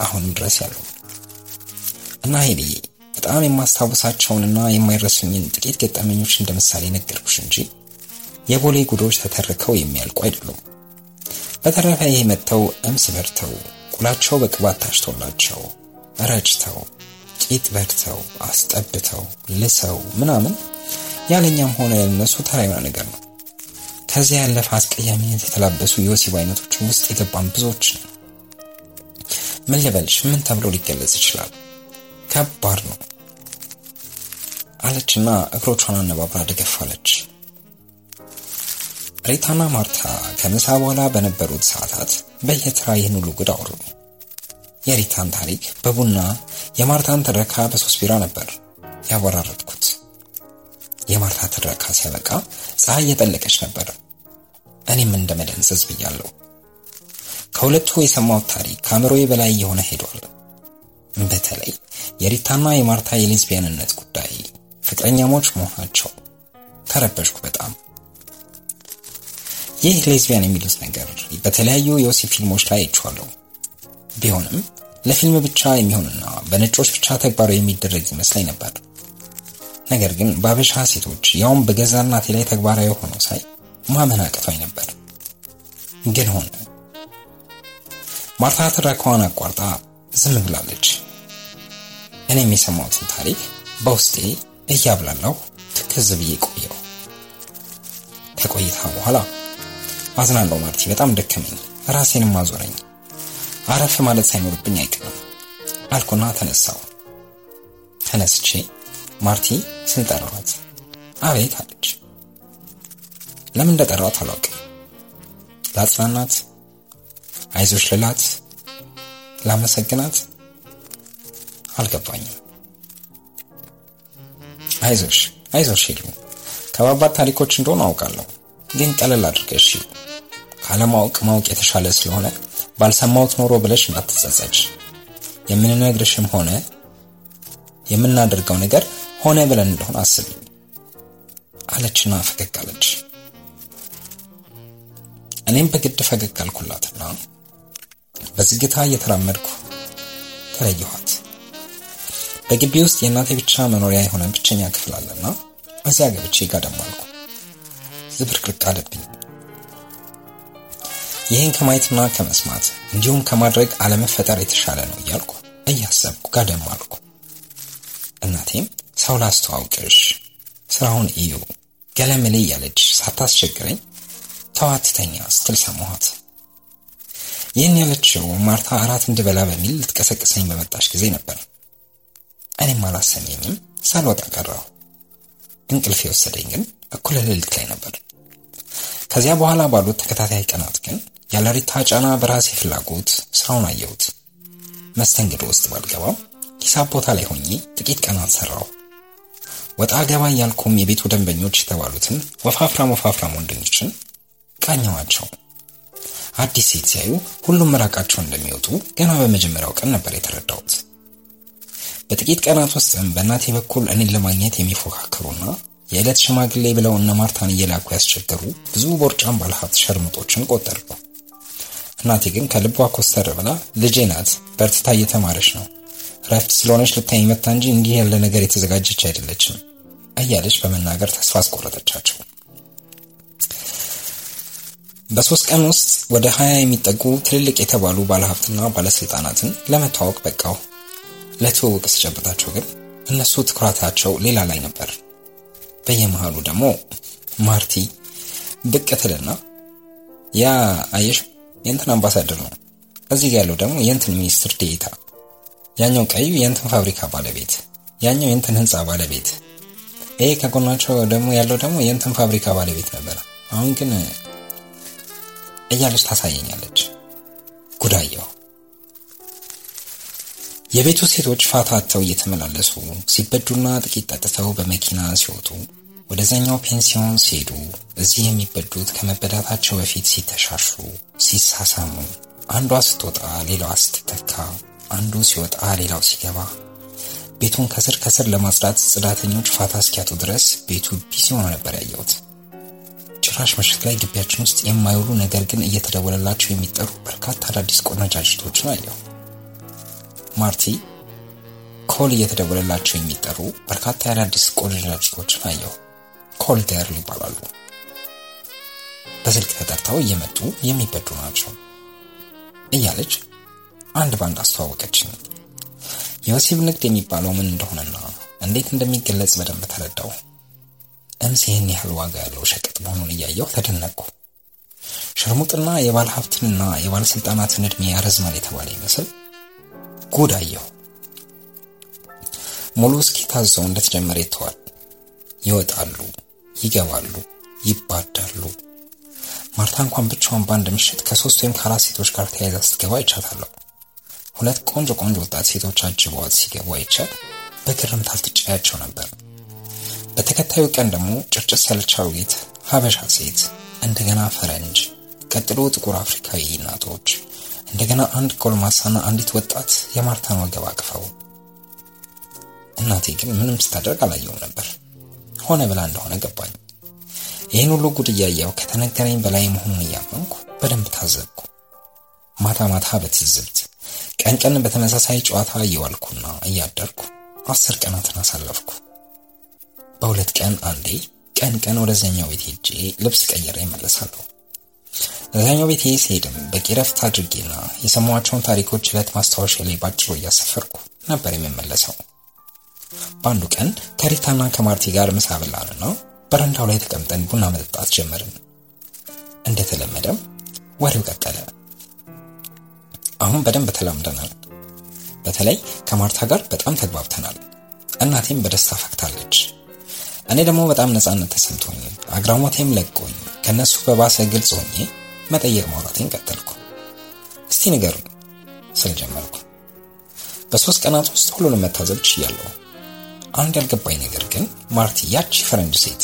አሁንም ድረስ ያሉ እና ሄድዬ በጣም የማስታውሳቸውንና የማይረሱኝን ጥቂት ገጠመኞች እንደ ምሳሌ ነገርኩሽ እንጂ የቦሌ ጉዶች ተተርከው የሚያልቁ አይደሉም። በተረፈ ይሄ መጥተው እምስ በርተው ቁላቸው በቅባት ታሽቶላቸው ረጭተው ቂጥ በርተው አስጠብተው ልሰው ምናምን ያለኛም ሆነ ያልነሱ ተራ የሆነ ነገር ነው። ከዚያ ያለፈ አስቀያሚነት የተላበሱ የወሲብ አይነቶች ውስጥ የገባን ብዙዎች ነው። ምን ልበልሽ፣ ምን ተብሎ ሊገለጽ ይችላል? ከባድ ነው አለችና እግሮቿን አነባብራ ደገፋለች። ሪታና ማርታ ከምሳ በኋላ በነበሩት ሰዓታት በየተራ ይህን ሁሉ ጉድ አወሩ። የሪታን ታሪክ በቡና የማርታን ትረካ በሶስት ቢራ ነበር ያወራረድኩት። የማርታ ትረካ ሲያበቃ ፀሐይ እየጠለቀች ነበር። እኔም እንደ ብያለሁ። ከሁለቱ የሰማሁት ታሪክ ከአእምሮዬ በላይ የሆነ ሄዷል። በተለይ የሪታና የማርታ የሌዝቢያንነት ጉዳይ፣ ፍቅረኛሞች መሆናቸው ተረበሽኩ በጣም። ይህ ሌዝቢያን የሚሉት ነገር በተለያዩ የወሲብ ፊልሞች ላይ አይቼዋለሁ። ቢሆንም ለፊልም ብቻ የሚሆንና በነጮች ብቻ ተግባራዊ የሚደረግ ይመስለኝ ነበር። ነገር ግን በአበሻ ሴቶች ያውም በገዛ እናቴ ላይ ተግባራዊ ሆኖ ሳይ ማመን አቅቶኝ ነበር። ግን ሆነ። ማርታ ትረካዋን አቋርጣ ዝም ብላለች። እኔም የሰማሁትን ታሪክ በውስጤ እያብላላሁ ትክዝ ብዬ ቆየው። ከቆይታ በኋላ አዝናለሁ ማርቲ፣ በጣም ደከመኝ፣ ራሴንም አዞረኝ። አረፍ ማለት ሳይኖርብኝ አይቀርም አልኩና ተነሳው። ተነስቼ ማርቲ ስል ጠራኋት። አቤት አለች። ለምን እንደጠራኋት አላውቅም። ላጽናናት፣ አይዞሽ ልላት፣ ላመሰግናት አልገባኝም። አይዞሽ አይዞሽ ሄሉ፣ ከባባድ ታሪኮች እንደሆኑ አውቃለሁ፣ ግን ቀለል አድርገሽ ይሉ ካለማወቅ ማወቅ የተሻለ ስለሆነ ባልሰማሁት ኖሮ ብለሽ እንዳትጸጸች። የምንነግርሽም ሆነ የምናደርገው ነገር ሆነ ብለን እንደሆነ አስቢ አለችና ፈገግ አለች። እኔም በግድ ፈገግ አልኩላትና በዝግታ እየተራመድኩ ተለየኋት። በግቢ ውስጥ የእናቴ ብቻ መኖሪያ የሆነ ብቸኛ ክፍል አለና እዚያ ገብቼ ጋደም ዝብርቅርቅ አለብኝ። ይህን ከማየትና ከመስማት እንዲሁም ከማድረግ አለመፈጠር የተሻለ ነው እያልኩ እያሰብኩ ጋደም አልኩ። እናቴም ሰው ላስተዋውቅሽ፣ ስራውን እዩ፣ ገለምሌ እያለች ሳታስቸግረኝ ተዋትተኛ ስትል ሰማኋት። ይህን ያለችው ማርታ እራት እንድበላ በሚል ልትቀሰቅሰኝ በመጣች ጊዜ ነበር። እኔም አላሰኘኝም፣ ሳልወጣ ቀረሁ። እንቅልፍ የወሰደኝ ግን እኩለ ሌሊት ላይ ነበር። ከዚያ በኋላ ባሉት ተከታታይ ቀናት ግን ያለ ሪታ ጫና በራሴ ፍላጎት ስራውን አየሁት። መስተንግዶ ውስጥ ባልገባም ሂሳብ ቦታ ላይ ሆኜ ጥቂት ቀናት ሰራሁ። ወጣ ገባ እያልኩም የቤቱ ደንበኞች የተባሉትን ወፋፍራም ወፋፍራም ወንድኞችን ቃኘዋቸው። አዲስ ሴት ሲያዩ ሁሉም ምራቃቸው እንደሚወጡ ገና በመጀመሪያው ቀን ነበር የተረዳሁት። በጥቂት ቀናት ውስጥም በእናቴ በኩል እኔን ለማግኘት የሚፎካከሩና የዕለት ሽማግሌ ብለው እነ ማርታን እየላኩ ያስቸገሩ ብዙ ቦርጫም ባለሀብት ሸርሙጦችን ቆጠርኩ። እናቴ ግን ከልቧ ኮስተር ብላ ልጄ ናት፣ በርትታ እየተማረች ነው፣ ረፍት ስለሆነች ልታየኝ መጥታ እንጂ እንዲህ ያለ ነገር የተዘጋጀች አይደለችም እያለች በመናገር ተስፋ አስቆረጠቻቸው። በሶስት ቀን ውስጥ ወደ ሀያ የሚጠጉ ትልልቅ የተባሉ ባለሀብትና ባለስልጣናትን ለመተዋወቅ በቃሁ። ለትውውቅ ስጨብጣቸው ግን እነሱ ትኩረታቸው ሌላ ላይ ነበር። በየመሃሉ ደግሞ ማርቲ ብቅ ትልና ያ አየሽ የእንትን አምባሳደር ነው፣ እዚህ ጋ ያለው ደግሞ የእንትን ሚኒስትር ዴኤታ፣ ያኛው ቀዩ የእንትን ፋብሪካ ባለቤት፣ ያኛው የእንትን ህንፃ ባለቤት፣ ይሄ ከጎናቸው ደግሞ ያለው ደግሞ የእንትን ፋብሪካ ባለቤት ነበር። አሁን ግን እያለች ታሳየኛለች። ጉዳየው የቤቱ ሴቶች ፋታ አጥተው እየተመላለሱ ሲበዱና ጥቂት ጠጥተው በመኪና ሲወጡ ወደዛኛው ፔንሲዮን ሲሄዱ እዚህ የሚበዱት ከመበዳታቸው በፊት ሲተሻሹ፣ ሲሳሳሙ፣ አንዷ ስትወጣ ሌላዋ ስትተካ፣ አንዱ ሲወጣ ሌላው ሲገባ ቤቱን ከስር ከስር ለማጽዳት ጽዳተኞች ፋታ እስኪያጡ ድረስ ቤቱ busy ሆኖ ነበር ያየሁት። ጭራሽ ምሽት ላይ ግቢያችን ውስጥ የማይውሉ ነገር ግን እየተደወለላቸው የሚጠሩ በርካታ አዳዲስ ቆነጃጅቶችን አየሁ። ማርቲ call እየተደወለላቸው የሚጠሩ በርካታ የአዳዲስ ቆነጃጅቶችን አየሁ። call girl ይባላሉ። በስልክ ተጠርተው እየመጡ የሚበዱ ናቸው እያለች አንድ ባንድ አስተዋወቀችኝ። የወሲብ ንግድ የሚባለው ምን እንደሆነና እንዴት እንደሚገለጽ በደንብ ተረዳሁ። እምስ ይህን ያህል ዋጋ ያለው ሸቀጥ መሆኑን እያየሁ ተደነቅኩ። ሽርሙጥና የባለ ሀብትንና የባለስልጣናትን ዕድሜ ያረዝማል የተባለ ይመስል ጉድ አየሁ። ሙሉ እስኪ ታዘው እንደተጀመረ ይተዋል። ይወጣሉ፣ ይገባሉ፣ ይባዳሉ። ማርታ እንኳን ብቻዋን በአንድ ምሽት ከሶስት ወይም ከአራት ሴቶች ጋር ተያይዛ ስትገባ አይቻታለሁ። ሁለት ቆንጆ ቆንጆ ወጣት ሴቶች አጅበዋት ሲገቡ አይቻት በግርምት አልትጫያቸው ነበር። በተከታዩ ቀን ደግሞ ጭርጭስ ያለች ሀበሻ ሴት፣ እንደገና ፈረንጅ፣ ቀጥሎ ጥቁር አፍሪካዊ እናቶች፣ እንደገና አንድ ጎልማሳና አንዲት ወጣት የማርታን ወገብ አቅፈው። እናቴ ግን ምንም ስታደርግ አላየውም ነበር። ሆነ ብላ እንደሆነ ገባኝ። ይህን ሁሉ ጉድ እያየው ከተነገረኝ በላይ መሆኑን እያመንኩ በደንብ ታዘብኩ። ማታ ማታ በትዝብት ቀን ቀን በተመሳሳይ ጨዋታ እየዋልኩና እያደርኩ አስር ቀናትን አሳለፍኩ። በሁለት ቀን አንዴ ቀን ቀን ወደዛኛው ቤት ሄጄ ልብስ ቀይሬ እመለሳለሁ። እዛኛው ቤት ሲሄድም በቂ ረፍት አድርጌና የሰማኋቸውን ታሪኮች ዕለት ማስታወሻ ላይ ባጭሩ እያሰፈርኩ ነበር የምመለሰው። በአንዱ ቀን ከሪታና ከማርቲ ጋር ምሳ በላንና በረንዳው ላይ ተቀምጠን ቡና መጠጣት ጀመርን። እንደተለመደም ወሬው ቀጠለ። አሁን በደንብ ተላምደናል። በተለይ ከማርታ ጋር በጣም ተግባብተናል። እናቴም በደስታ ፈክታለች። እኔ ደግሞ በጣም ነፃነት ተሰምቶኝ አግራሞቴም ለቆኝ ከነሱ በባሰ ግልጽ ሆኜ መጠየቅ ማውራቴን ቀጠልኩ። እስቲ ንገሩኝ ስል ጀመርኩ። በሶስት ቀናት ውስጥ ሁሉንም መታዘብ ችያለሁ። አንድ ያልገባኝ ነገር ግን ማርቲ ያቺ ፈረንጅ ሴት፣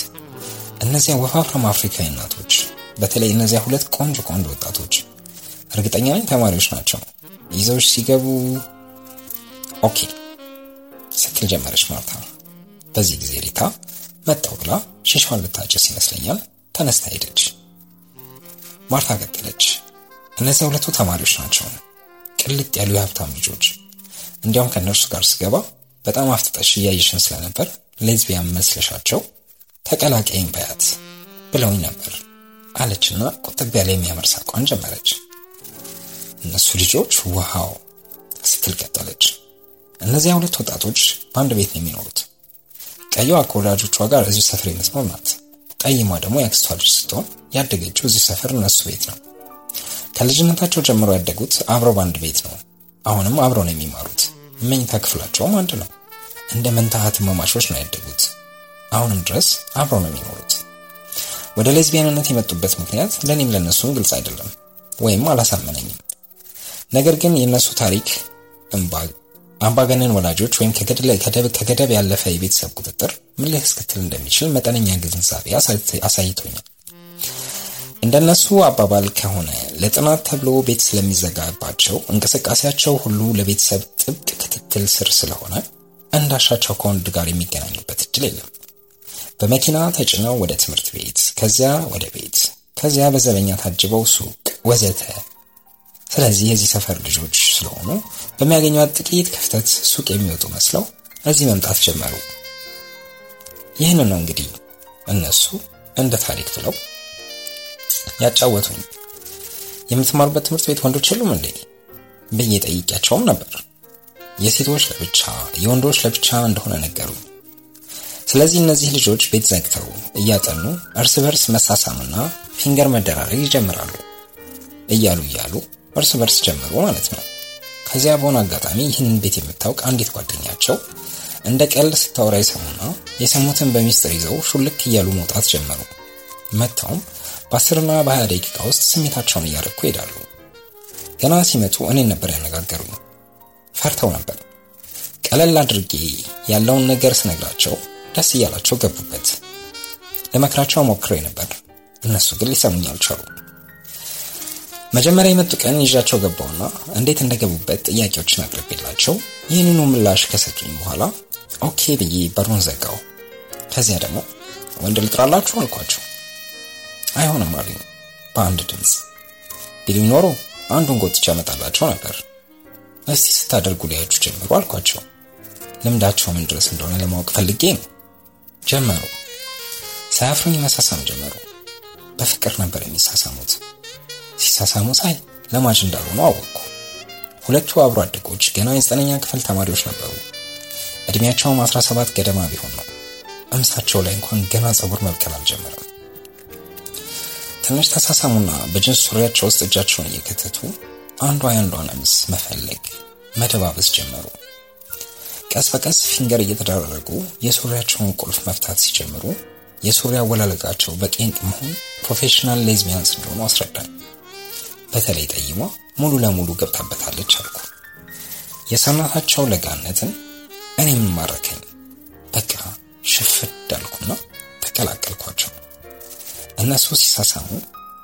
እነዚያ ወፋፍራም አፍሪካዊ እናቶች፣ በተለይ እነዚያ ሁለት ቆንጆ ቆንጆ ወጣቶች እርግጠኛ ነኝ ተማሪዎች ናቸው። ይዘውሽ ሲገቡ okay ስትል ጀመረች ማርታ። በዚህ ጊዜ ሪታ መጣው ብላ ሺሻዋን ልታጨስ ይመስለኛል ተነስታ ሄደች። ማርታ ቀጠለች። እነዚያ ሁለቱ ተማሪዎች ናቸው፣ ቅልጥ ያሉ የሀብታም ልጆች። እንዲያውም ከእነርሱ ጋር ስገባ በጣም አፍጥጠሽ እያየሽን ስለነበር ሌዝቢያን መስለሻቸው ተቀላቀይም በያት ብለውኝ ነበር አለችና ቁጥብ ያለ የሚያምር ሳቋን ጀመረች። እነሱ ልጆች ውሃው ስትል ቀጠለች። እነዚያ ሁለት ወጣቶች በአንድ ቤት ነው የሚኖሩት። ቀይዋ ከወላጆቿ ጋር እዚሁ ሰፈር የምትኖር ናት። ጠይሟ ደግሞ የአክስቷ ልጅ ስትሆን ያደገችው እዚሁ ሰፈር እነሱ ቤት ነው። ከልጅነታቸው ጀምሮ ያደጉት አብረው በአንድ ቤት ነው። አሁንም አብረው ነው የሚማሩት። መኝታ ክፍላቸውም አንድ ነው። እንደ መንታ እህትማማቾች ነው ያደጉት። አሁንም ድረስ አብረው ነው የሚኖሩት። ወደ ሌዝቢያንነት የመጡበት ምክንያት ለእኔም ለእነሱም ግልጽ አይደለም ወይም አላሳመነኝም። ነገር ግን የእነሱ ታሪክ አምባገነን ወላጆች ወይም ከገደብ ያለፈ የቤተሰብ ቁጥጥር ምን ሊያስከትል እንደሚችል መጠነኛ ግንዛቤ አሳይቶኛል። እንደነሱ አባባል ከሆነ ለጥናት ተብሎ ቤት ስለሚዘጋባቸው እንቅስቃሴያቸው ሁሉ ለቤተሰብ ጥብቅ ክትትል ስር ስለሆነ እንዳሻቸው ከወንድ ጋር የሚገናኙበት እድል የለም። በመኪና ተጭነው ወደ ትምህርት ቤት፣ ከዚያ ወደ ቤት፣ ከዚያ በዘበኛ ታጅበው ሱቅ ወዘተ። ስለዚህ የዚህ ሰፈር ልጆች ስለሆኑ በሚያገኟት ጥቂት ክፍተት ሱቅ የሚወጡ መስለው እዚህ መምጣት ጀመሩ። ይህን ነው እንግዲህ እነሱ እንደ ታሪክ ብለው ያጫወቱኝ። የምትማሩበት ትምህርት ቤት ወንዶች የሉም እንዴ ብዬ ጠይቄያቸውም ነበር። የሴቶች ለብቻ የወንዶች ለብቻ እንደሆነ ነገሩኝ። ስለዚህ እነዚህ ልጆች ቤት ዘግተው እያጠኑ እርስ በርስ መሳሳምና ፊንገር መደራረግ ይጀምራሉ። እያሉ እያሉ እርስ በርስ ጀመሩ ማለት ነው። ከዚያ በሆነ አጋጣሚ ይህንን ቤት የምታውቅ አንዲት ጓደኛቸው እንደ ቀልድ ስታወራ የሰሙና የሰሙትን በሚስጥር ይዘው ሹልክ እያሉ መውጣት ጀመሩ። መጥተውም በአስርና በሀያ ደቂቃ ውስጥ ስሜታቸውን እያረኩ ይሄዳሉ። ገና ሲመጡ እኔን ነበር ያነጋገሩኝ። ፈርተው ነበር። ቀለል አድርጌ ያለውን ነገር ስነግራቸው ደስ እያላቸው ገቡበት። ለመክራቸው ሞክሬ ነበር። እነሱ ግን ሊሰሙኝ አልቻሉ። መጀመሪያ የመጡ ቀን ይዣቸው ገባሁና እንዴት እንደገቡበት ጥያቄዎችን አቅርቤላቸው ይህንኑ ምላሽ ከሰጡኝ በኋላ okay ብዬ በሩን ዘጋሁ። ከዚያ ደግሞ ወንድ ልጥራላችሁ አልኳቸው። አይሆንም አሉኝ በአንድ ድምፅ። ቢሉኝ ኖሮ አንዱን ጎትቻ መጣላቸው ነበር። እስቲ ስታደርጉ ሊያችሁ ጀምሩ አልኳቸው። ልምዳቸው ምን ድረስ እንደሆነ ለማወቅ ፈልጌ ነው። ጀመሩ። ሳያፍሩኝ መሳሳም ጀመሩ። በፍቅር ነበር የሚሳሳሙት። ሲሳሳሙ ሳይ ለማጅ እንዳልሆኑ አወቅኩ። ሁለቱ አብሮ አደጎች ገና የዘጠነኛ ክፍል ተማሪዎች ነበሩ። እድሜያቸውም 17 ገደማ ቢሆን ነው። እምሳቸው ላይ እንኳን ገና ጸጉር መብቀል አልጀመረም። ትንሽ ተሳሳሙና በጅንስ ሱሪያቸው ውስጥ እጃቸውን እየከተቱ አንዷ የአንዷን እምስ መፈለግ መደባበስ ጀመሩ። ቀስ በቀስ finger እየተደራረጉ የሱሪያቸውን ቁልፍ መፍታት ሲጀምሩ የሱሪ አወላለቃቸው በቄንጥ መሆን professional lesbians እንደሆኑ አስረዳኝ። በተለይ ጠይሟ ሙሉ ለሙሉ ገብታበታለች አልኩ። የሰውነታቸው ለጋነትን እኔም ማረከኝ። በቃ ሽፍድ አልኩና ተቀላቀልኳቸው። እነሱ ሲሳሳሙ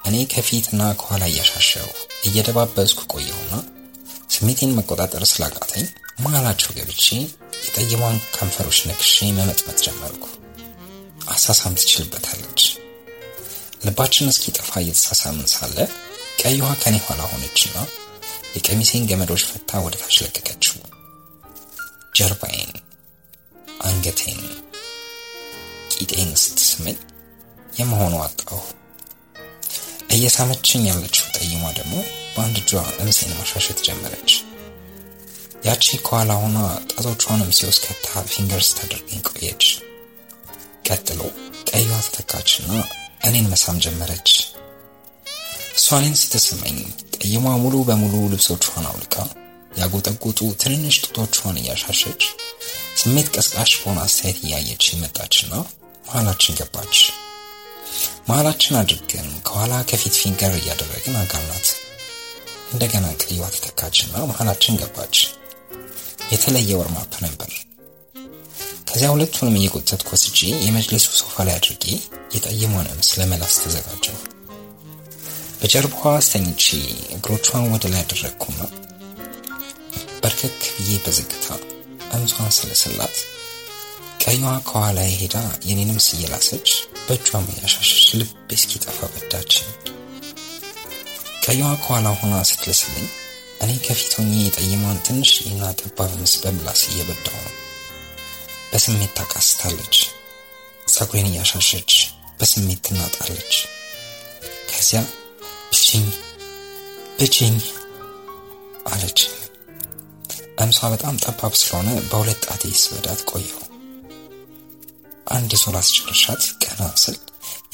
እኔ ከፊትና ከኋላ እያሻሸው እየደባበስኩ ቆየሁና ስሜቴን መቆጣጠር ስላቃተኝ መሀላቸው ገብቼ የጠይሟን ከንፈሮች ነክሼ መመጥመጥ ጀመርኩ። አሳሳም ትችልበታለች። ልባችን እስኪጠፋ እየተሳሳምን ሳለ ቀይ ውሃ ከኔ ኋላ ሆነችና የቀሚሴን ገመዶች ፈታ ወደ ታች ለቀቀችው። ጀርባዬን፣ አንገቴን፣ ቂጤን ስትስመኝ የመሆኑ አጣሁ። እየሳመችኝ ያለችው ጠይሟ ደግሞ በአንድ እጇ እምሴን ማሻሸት ጀመረች። ያቺ ከኋላ ሆና ጣቶቿን እምሴ ውስጥ ከታ ፊንገር ስታደርገኝ ቆየች። ቀጥሎ ቀይዋ ተተካችና እኔን መሳም ጀመረች። እሷ እኔን ስትስመኝ ጠይሟ ሙሉ በሙሉ ልብሶቿን አውልቃ ያጎጠጎጡ ትንንሽ ጡቶቿን እያሻሸች ስሜት ቀስቃሽ በሆነ አስተያየት እያየች መጣችና መሀላችን ገባች። መሀላችን አድርገን ከኋላ ከፊት ፊንገር እያደረግን አጋልናት። እንደገና ቀይዋ ተተካችና መሀላችን ገባች። የተለየ ወርማፕ ነበር። ከዚያ ሁለቱንም እየጎተትኩ ወስጄ የመጅሊሱ ሶፋ ላይ አድርጌ የጠይሟን እምስ ለመላስ ተዘጋጀሁ። በጀርባዋ አስተኝቼ እግሮቿን ወደ ላይ አደረግኩና በርከክ ብዬ በዝግታ እምሷን ስለስላት ቀይዋ ከኋላ ሄዳ የኔንም ስየላሰች በእጇም እያሻሸች ልብ እስኪጠፋ በዳችን። ቀይዋ ከኋላ ሆና ስትልስልኝ እኔ ከፊት ሆኜ የጠይሟን ትንሽና ጠባብ ምስ በምላስ እየበዳው ነው። በስሜት ታቃስታለች። ጸጉሬን እያሻሸች በስሜት ትናጣለች። ከዚያ ብችኝ ብችኝ አለች። እምሷ በጣም ጠባብ ስለሆነ በሁለት ጣቴ ስበዳት ቆየው። አንድ ዞር አስጨርሻት ቀና ስል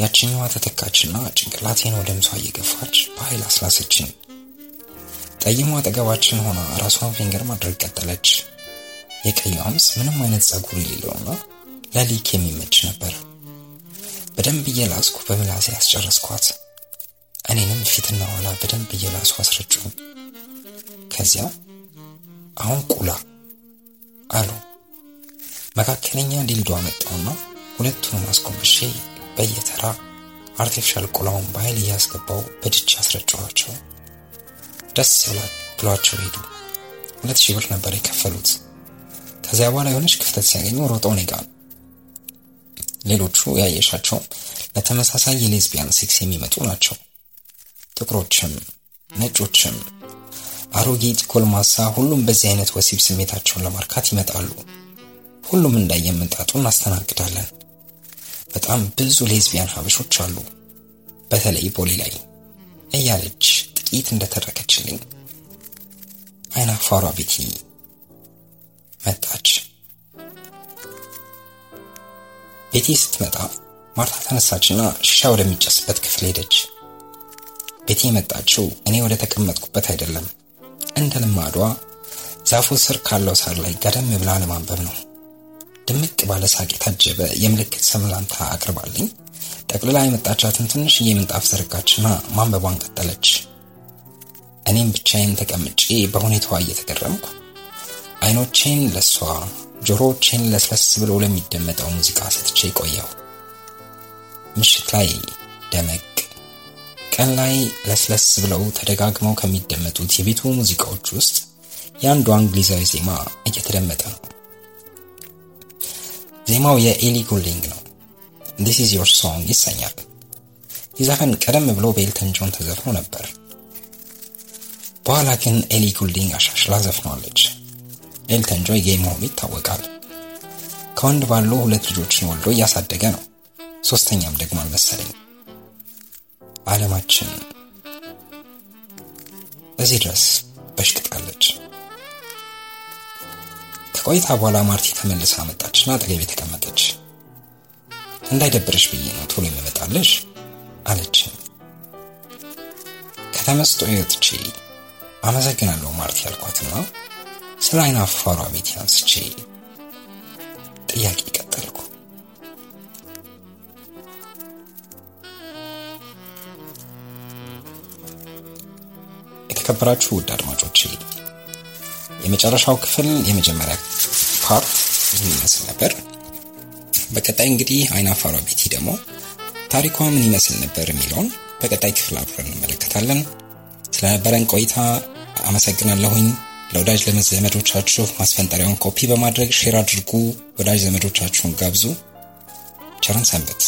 ያችኛዋ ተተካችና ጭንቅላቴን ወደ እምሷ እየገፋች በኃይል አስላሰችኝ። ጠይሟ አጠገባችን ሆና ራሷን ፊንገር ማድረግ ቀጠለች። የቀይዋ እምስ ምንም አይነት ጸጉር የሌለውና ለ lick የሚመች ነበር። በደንብ እየላስኩ በምላሴ ያስጨረስኳት። እኔንም ፊትና ኋላ በደንብ እየላሱ አስረጩኝ። ከዚያ አሁን ቁላ አሉ። መካከለኛ dildo አመጣሁና ሁለቱንም አስጎንብሼ በየተራ artificial ቁላውን በኃይል እያስገባው በድቻ አስረጨኋቸው። ደስ ብሏቸው ሄዱ። ሁለት ሺህ ብር ነበር የከፈሉት። ከዚያ በኋላ የሆነች ክፍተት ሲያገኙ ሮጠው እኔ ጋ ሌሎቹ ያየሻቸው ለተመሳሳይ የ lesbian sex የሚመጡ ናቸው። ጥቁሮችም፣ ነጮችም፣ አሮጊት፣ ጎልማሳ፣ ሁሉም በዚህ አይነት ወሲብ ስሜታቸውን ለማርካት ይመጣሉ። ሁሉም እንዳመጣጡ እናስተናግዳለን። በጣም ብዙ ሌዝቢያን ሀበሾች አሉ፣ በተለይ ቦሌ ላይ እያለች ጥቂት እንደተረከችልኝ አይና ፋሯ ቤቲ መጣች። ቤቲ ስትመጣ ማርታ ተነሳችና ሺሻ ወደሚጨስበት ክፍል ሄደች። ቤቲ የመጣችው እኔ ወደ ተቀመጥኩበት አይደለም፣ እንደ ልማዷ ዛፉ ስር ካለው ሳር ላይ ጋደም ብላ ለማንበብ ነው። ድምቅ ባለ ሳቅ የታጀበ የምልክት ሰምላምታ አቅርባልኝ ጠቅልላ የመጣቻትን ትንሽዬ ምንጣፍ ዘረጋችና ማንበቧን ቀጠለች። እኔም ብቻዬን ተቀምጬ በሁኔታዋ እየተገረምኩ አይኖቼን ለሷ ጆሮዎቼን ለስለስ ብሎ ለሚደመጠው ሙዚቃ ሰጥቼ ቆየው። ምሽት ላይ ደመቅ፣ ቀን ላይ ለስለስ ብለው ተደጋግመው ከሚደመጡት የቤቱ ሙዚቃዎች ውስጥ የአንዱ እንግሊዛዊ ዜማ እየተደመጠ ነው። ዜማው የኤሊ ጎልዲንግ ነው። This is your song ይሰኛል። ይህ ዘፈን ቀደም ብሎ በኤልተን ጆን ተዘፍኖ ነበር። በኋላ ግን ኤሊ ጎልዲንግ አሻሽላ ዘፍኗለች። ኤልተን ጆን gay መሆኑ ይታወቃል። ከወንድ ባሉ ሁለት ልጆችን ወልዶ እያሳደገ ነው። ሶስተኛም ደግሞ አልመሰለኝ። ዓለማችን እዚህ ድረስ በሽቅጣለች። ከቆይታ በኋላ ማርቲ ተመልሳ መጣችና አጠገቤ ተቀመጠች። እንዳይደብርሽ ብዬ ነው ቶሎ የሚመጣልሽ አለች። ከተመስጦ ወጥቼ አመሰግናለሁ ማርቲ ያልኳትና ስለ አይን አፋሯ ቤት አንስቼ ጥያቄ ቀጠልኩ። የተከበራችሁ ውድ አድማጮቼ የመጨረሻው ክፍል የመጀመሪያ part ይህን ይመስል ነበር። በቀጣይ እንግዲህ አይን አፋሯ ቤቲ ደግሞ ታሪኳ ምን ይመስል ነበር የሚለውን በቀጣይ ክፍል አብረን እንመለከታለን። ስለነበረን ቆይታ አመሰግናለሁኝ። ለወዳጅ ዘመዶቻችሁ ማስፈንጠሪያውን ኮፒ በማድረግ share አድርጉ። ወዳጅ ዘመዶቻችሁን ጋብዙ። ቸር ሰንብቱ።